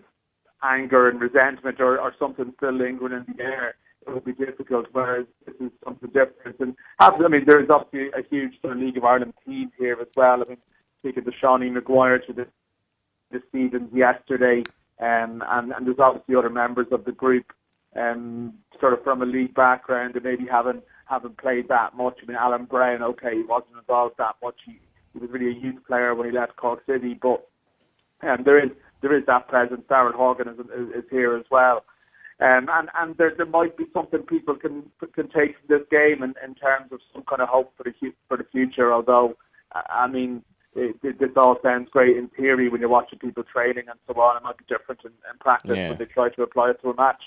anger and resentment or, or something still lingering in the air, it would be difficult. Whereas this is something different. And I mean, there is obviously a huge sort of League of Ireland team here as well. I mean, speaking to Sean Maguire to the the Stevens yesterday, um, and, and there's obviously other members of the group, um, sort of from a league background and maybe haven't haven't played that much. I mean, Alan Browne, okay, he wasn't involved that much. He, he was really a youth player when he left Cork City, but um, there is there is that presence. Daryl Horgan is, is, is here as well. Um, and and there, there might be something people can can take from this game in, in terms of some kind of hope for the for the future. Although, I I mean, it, it, this all sounds great in theory when you're watching people training and so on. It might be different in, in practice Yeah. when they try to apply it to a match.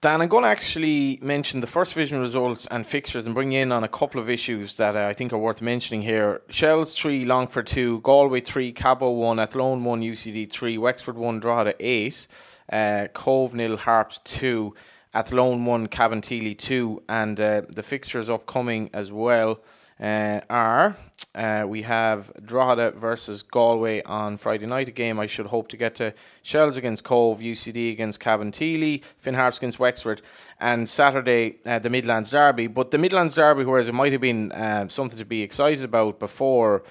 Dan, I'm going to actually mention the first division results and fixtures and bring you in on a couple of issues that uh, I think are worth mentioning here. Shells 3, Longford 2, Galway 3, Cabo 1, Athlone 1, UCD 3, Wexford 1, Drogheda 8, uh, Cobh nil, Harps 2, Athlone 1, Cavan Cabinteely 2, and uh, the fixtures upcoming as well. Uh, are uh, we have Drogheda versus Galway on Friday night, a game I should hope to get to. Shells against Cobh, UCD against Cabinteely, Finn Harps against Wexford, and Saturday uh, the Midlands Derby. But the Midlands Derby, whereas it might have been uh, something to be excited about before,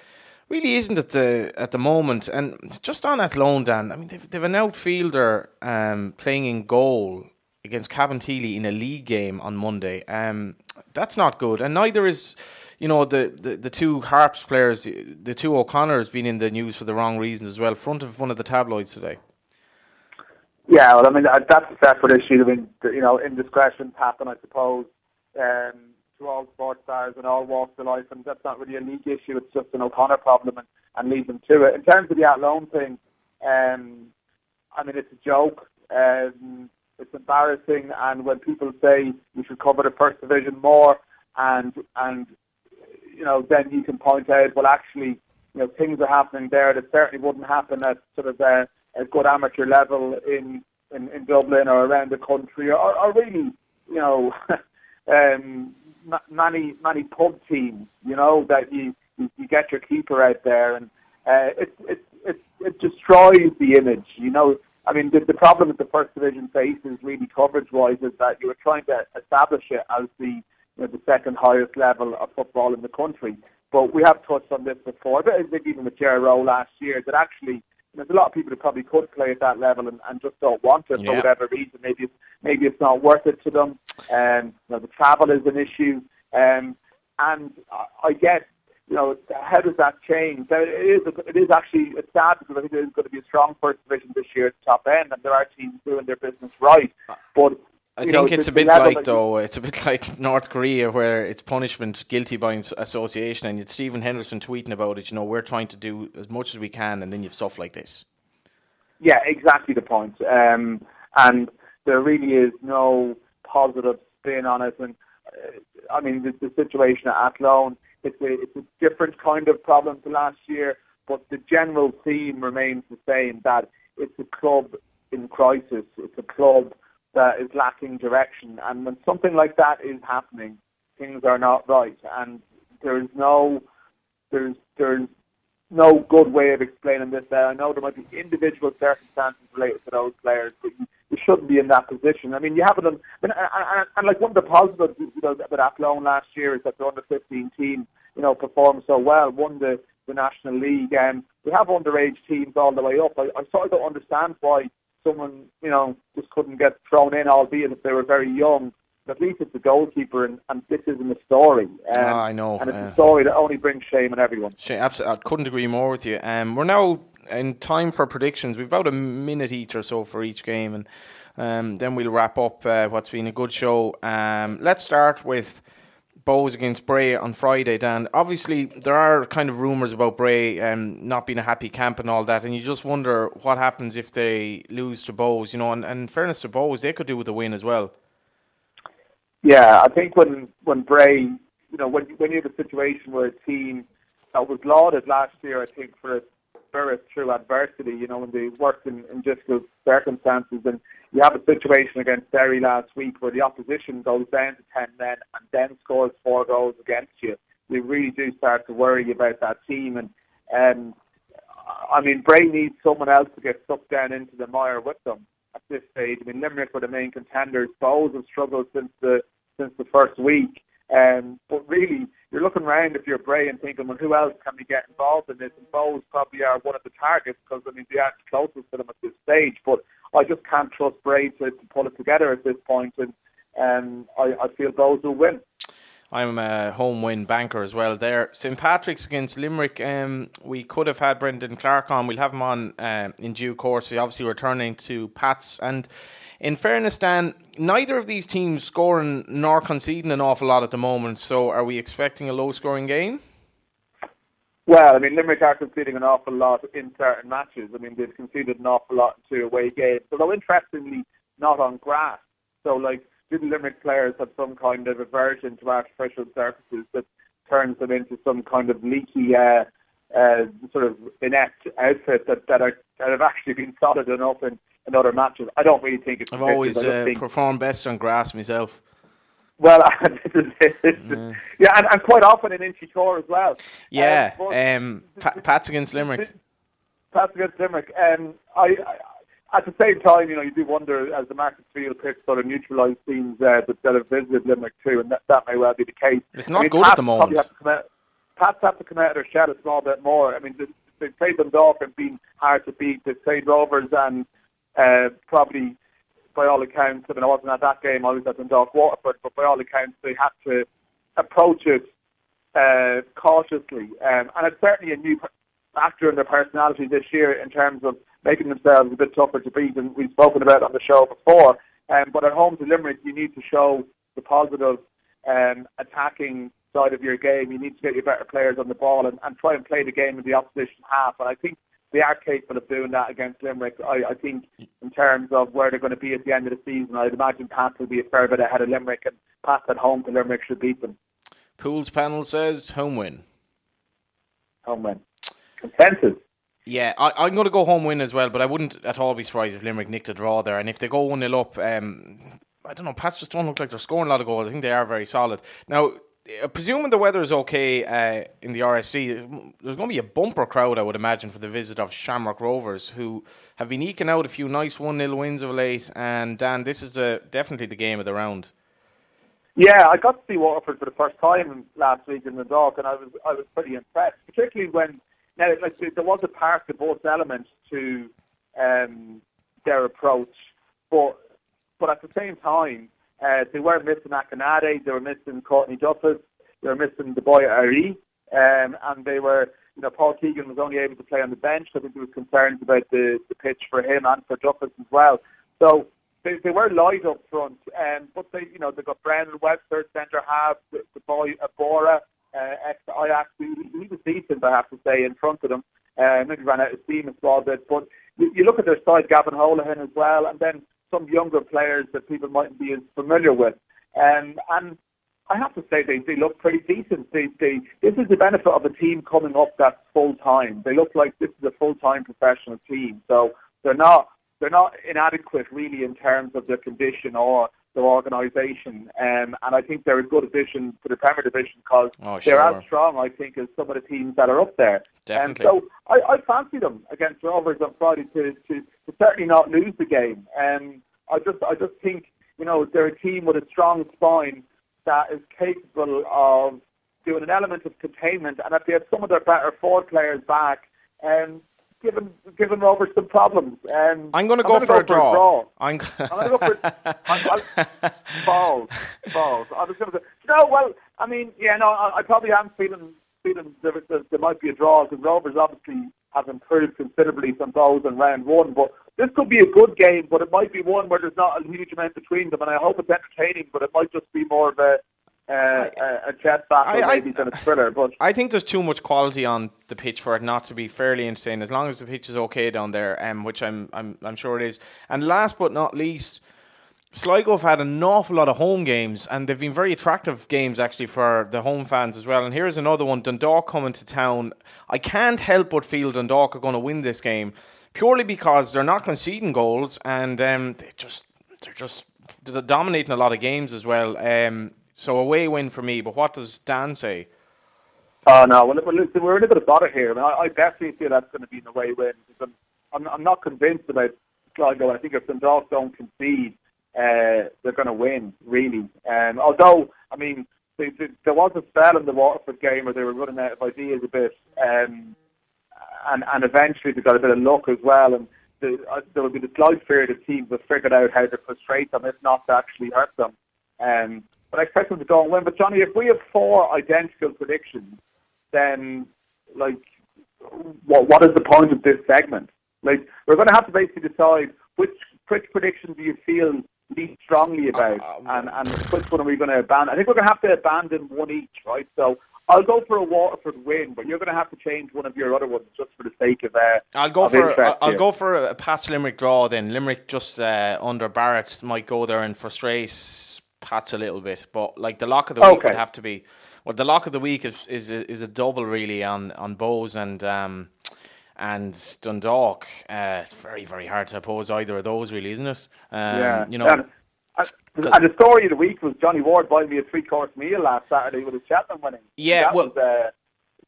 really isn't at the at the moment. And just on Athlone, Dan, I mean they've, they've an outfielder um, playing in goal against Cabinteely in a league game on Monday. Um, that's not good, and neither is you know the, the, the two Harps players, the two O'Connors, been in the news for the wrong reasons as well. Front of one of the tabloids today. Yeah, well, I mean that's a separate issue. I mean, you know, indiscretions happen, I suppose, um, to all sports stars and all walks of life, and that's not really a league issue. It's just an O'Connor problem, and, and leave them to it. In terms of the Athlone thing, um, I mean, it's a joke. Um, it's embarrassing, and when people say we should cover the first division more, and and you know, then you can point out, well, actually, you know, things are happening there that certainly wouldn't happen at sort of a, a good amateur level in, in, in Dublin or around the country, or, or really, you know, *laughs* um, many many pub teams, you know, that you you, get your keeper out there, and uh, it, it it it destroys the image, you know. I mean, the, the problem that the first division faces, really coverage-wise, is that you were trying to establish it as the you know, the second highest level of football in the country. But we have touched on this before, but even with Jerry Rowe last year, that actually there's a lot of people who probably could play at that level and, and just don't want it yeah. for whatever reason. Maybe it's, maybe it's not worth it to them. Um, you know, the travel is an issue, um, and I guess you know how does that change? It is it is actually it's sad because I think there is going to be a strong first division this year at the top end, and there are teams doing their business right. But I think know, it's a bit like though. It's a bit *laughs* like North Korea, where it's punishment guilty by association, and it's Stephen Henderson tweeting about it. You know, we're trying to do as much as we can, and then you've stuff like this. Yeah, exactly the point. Um, and there really is no positive spin on it. And uh, I mean, the, the situation at Athlone, it's a it's a different kind of problem to last year, but the general theme remains the same. That it's a club in crisis. It's a club that is lacking direction. And when something like that is happening, things are not right. And there's no there's there's no good way of explaining this. There, I know there might be individual circumstances related to those players, but you, you shouldn't be in that position. I mean, you have on, and, and, and like one of the positives you know, with Athlone last year is that the under 15 team, you know, performed so well, won the the National League, and we have underage teams all the way up. I, I sort of don't understand why someone, you know, just couldn't get thrown in, albeit if they were very young. At least it's a goalkeeper, and, and this isn't a story. Um, oh, I know. And it's uh, a story that only brings shame on everyone. Shame, absolutely, I couldn't agree more with you. Um, we're now in time for predictions. We've about a minute each or so for each game, and um, then we'll wrap up uh, what's been a good show. Um, let's start with Bohs against Bray on Friday, Dan. Obviously, there are kind of rumours about Bray um, not being a happy camp and all that, and you just wonder what happens if they lose to Bohs. You know, and, and in fairness to Bohs, they could do with a win as well. Yeah, I think when when Bray, you know, when when you have a situation where a team that was lauded last year, I think for its spirit through adversity, you know, when they worked in, in difficult circumstances. And you have a situation against Derry last week where the opposition goes down to 10 men and then scores four goals against you. You really do start to worry about that team. And, um, I mean, Bray needs someone else to get sucked down into the mire with them at this stage. I mean, Limerick were the main contenders. Bohs have struggled since the since the first week. Um, but really, you're looking around if you're Bray and thinking, well, who else can we get involved in this? And Bohs probably are one of the targets because, I mean, they are closest to them at this stage. But I just can't trust Bray to, to pull it together at this point, and um, I, I feel Bohs will win. I'm a home win banker as well there. St Patrick's against Limerick. Um, we could have had Brendan Clarke on. We'll have him on uh, in due course. He obviously returning to Pats and in fairness, Dan, neither of these teams scoring nor conceding an awful lot at the moment. So, are we expecting a low scoring game? Well, I mean, Limerick are conceding an awful lot in certain matches. I mean, they've conceded an awful lot in two away games, although interestingly, not on grass. So, like, do the Limerick players have some kind of aversion to artificial surfaces that turns them into some kind of leaky, uh, uh, sort of inept outfit that, that are that have actually been solid enough in in other matches. I don't really think it's. I've always uh, performed best on grass myself. Well, *laughs* this is, this is, mm. yeah, and, and quite often in Inchicore as well. Yeah, um, um, pa- Pats against Limerick. Pats against Limerick. Um, I, I, at the same time, you know, you do wonder as the Markets Field pitch sort of neutralised teams uh, that, that have visited Limerick too, and that, that may well be the case. It's not I mean, good Pats at the moment. Have out, Pats have to come out of their shed a small bit more. I mean, they, they've played Dundalk and been hard to beat. They've played Rovers and uh, probably by all accounts, I mean, I wasn't at that game, I was at Dundalk Waterford, but by all accounts, they had to approach it uh, cautiously. Um, and it's certainly a new factor in their personality this year in terms of making themselves a bit tougher to beat, and we've spoken about on the show before. Um, but at home to Limerick, you need to show the positive um, attacking side of your game. You need to get your better players on the ball and, and try and play the game in the opposition half. And I think they are capable of doing that against Limerick. I, I think in terms of where they're going to be at the end of the season, I'd imagine Pat will be a fair bit ahead of Limerick, and Pat at home to Limerick should beat them. Pools panel says home win. Home win. Consensus. Yeah, I, am going to go home win as well, but I wouldn't at all be surprised if Limerick nicked a draw there. And if they go 1 0 up, um, I don't know, Pats just don't look like they're scoring a lot of goals. I think they are very solid. Now, presuming the weather is okay uh, in the RSC, there's going to be a bumper crowd, I would imagine, for the visit of Shamrock Rovers, who have been eking out a few nice 1 0 wins of late. And Dan, this is the, definitely the game of the round. Yeah, I got to see Waterford for the first time last week in the Dock, and I was I was pretty impressed, particularly when now like there was a part of both elements to um, their approach, but but at the same time uh, they were missing Akinade, they were missing Courtney Duffus, they were missing the boy Ari, um, and they were, you know, Paul Keegan was only able to play on the bench. I think there was concerns about the, the pitch for him and for Duffus as well. So they, they were light up front, um, but they, you know, they got Brandon Webster, centre half, the, the boy Aborah, uh, ex Ajax. He, he was decent, I have to say, in front of them. Uh, maybe ran out of steam a small bit, but you, you look at their side, Gavin Holohan as well, and then some younger players that people mightn't be as familiar with. Um, and I have to say they, they look pretty decent. They, they, this is the benefit of a team coming up that's full time. They look like this is a full time professional team. So they're not they're not inadequate really in terms of their condition or their organisation. Um, and I think they're a good addition to the Premier Division because oh, they're as strong, I think, as some of the teams that are up there. Definitely. And so I, I fancy them against Rovers on Friday to, to, to certainly not lose the game. Um, I just I just think you know they're a team with a strong spine that is capable of doing an element of containment, and if they have some of their better forward players back, um, giving giving Rovers some problems. Um, I'm going to go, for, a draw. draw. I'm, *laughs* I'm going to go for *laughs* I, I, balls, balls. I was going to say, no. Well, I mean, yeah, no, I, I probably am feeling feeling there, there, there might be a draw because Rovers obviously have improved considerably from those in round one. But this could be a good game, but it might be one where there's not a huge amount between them, and I hope it's entertaining. But it might just be more of a uh, I, a jet maybe than a thriller. But I think there's too much quality on the pitch for it not to be fairly insane. As long as the pitch is okay down there, um, which I'm I'm I'm sure it is. And last but not least. Sligo have had an awful lot of home games, and they've been very attractive games actually for the home fans as well. And here's another one: Dundalk coming to town. I can't help but feel Dundalk are going to win this game purely because they're not conceding goals, and um, they just they're just they're dominating a lot of games as well. Um, so a away win for me. But what does Dan say? Oh no, well, we're a little bit of bother here. I, mean, I, definitely feel that's going to be an away win. I'm, I'm, not convinced about Sligo. I think if Dundalk don't concede uh, they're going to win, really. Um, although, I mean, they, they, there was a spell in the Waterford game where they were running out of ideas a bit, um, and, and eventually they got a bit of luck as well. And the, uh, there will be the slight fear that teams have figured out how to frustrate them, if not to actually hurt them. Um, but I expect them to go and win. But Johnny, if we have four identical predictions, then like, what what is the point of this segment? Like, we're going to have to basically decide which which prediction do you feel least strongly about, uh, and, and which one are we going to abandon? I think we're going to have to abandon one each, right? So I'll go for a Waterford win, but you're going to have to change one of your other ones just for the sake of. Uh, I'll go for I'll, I'll go for a Pats Limerick draw. Then Limerick just uh, under Barrett might go there and frustrate Pats a little bit, but like the lock of the week would have to be. Well, the lock of the week is is a, is a double really on on Bohs and. Um, and Dundalk, uh, it's very, very hard to oppose either of those, really, isn't it? Um, yeah. You know, And the story of the week was Johnny Ward buying me a three course meal last Saturday with his Cheltenham winning. Yeah, that well- was, uh,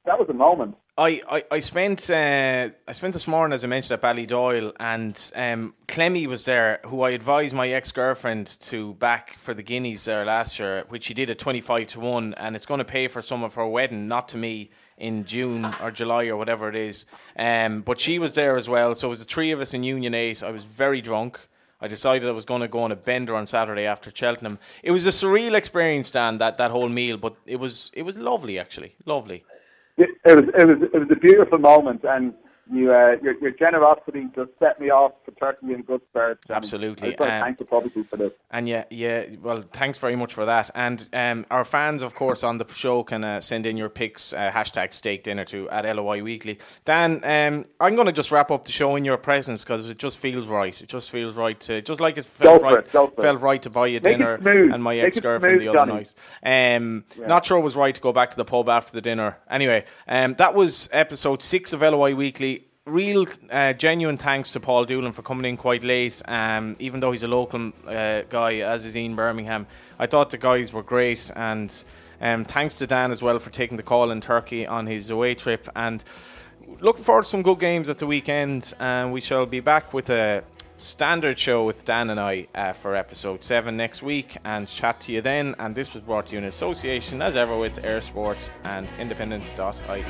that was a moment. I, I, I spent uh, I spent this morning as I mentioned at Ballydoyle and um, Clemmy was there who I advised my ex girlfriend to back for the guineas there last year which she did at twenty five to one and it's going to pay for some of her wedding not to me in June or July or whatever it is. Um, but she was there as well so it was the three of us in Union 8 I was very drunk. I decided I was going to go on a bender on Saturday after Cheltenham. It was a surreal experience Dan that, that whole meal but it was it was lovely actually. Lovely It, was it was it was a beautiful moment, and you uh, your your generosity just set me off for Turkey in good spirits. Absolutely, I just want to um, thank you publicly for this. And yeah, yeah. Well, thanks very much for that. And um, our fans, of course, on the show can uh, send in your pics. Uh, hashtag Steak Dinner to at LOI Weekly. Dan, um, I'm going to just wrap up the show in your presence because it just feels right. It just feels right to just like it felt Go right. it, go it. felt right to buy you Make dinner and my ex girlfriend the other Johnny. night. Um, Not sure it was right to go back to the pub after the dinner. Anyway, um, that was episode six of LOI Weekly. Real uh, genuine thanks to Paul Doolan for coming in quite late. Um, even though he's a local uh, guy, as is Ian Bermingham, I thought the guys were great. And um, thanks to Dan as well for taking the call in Turkey on his away trip. And looking forward to some good games at the weekend. And we shall be back with a standard show with Dan and I uh, for episode 7 next week and chat to you then. And this was brought to you in association, as ever, with Air Sports and Independent.ie.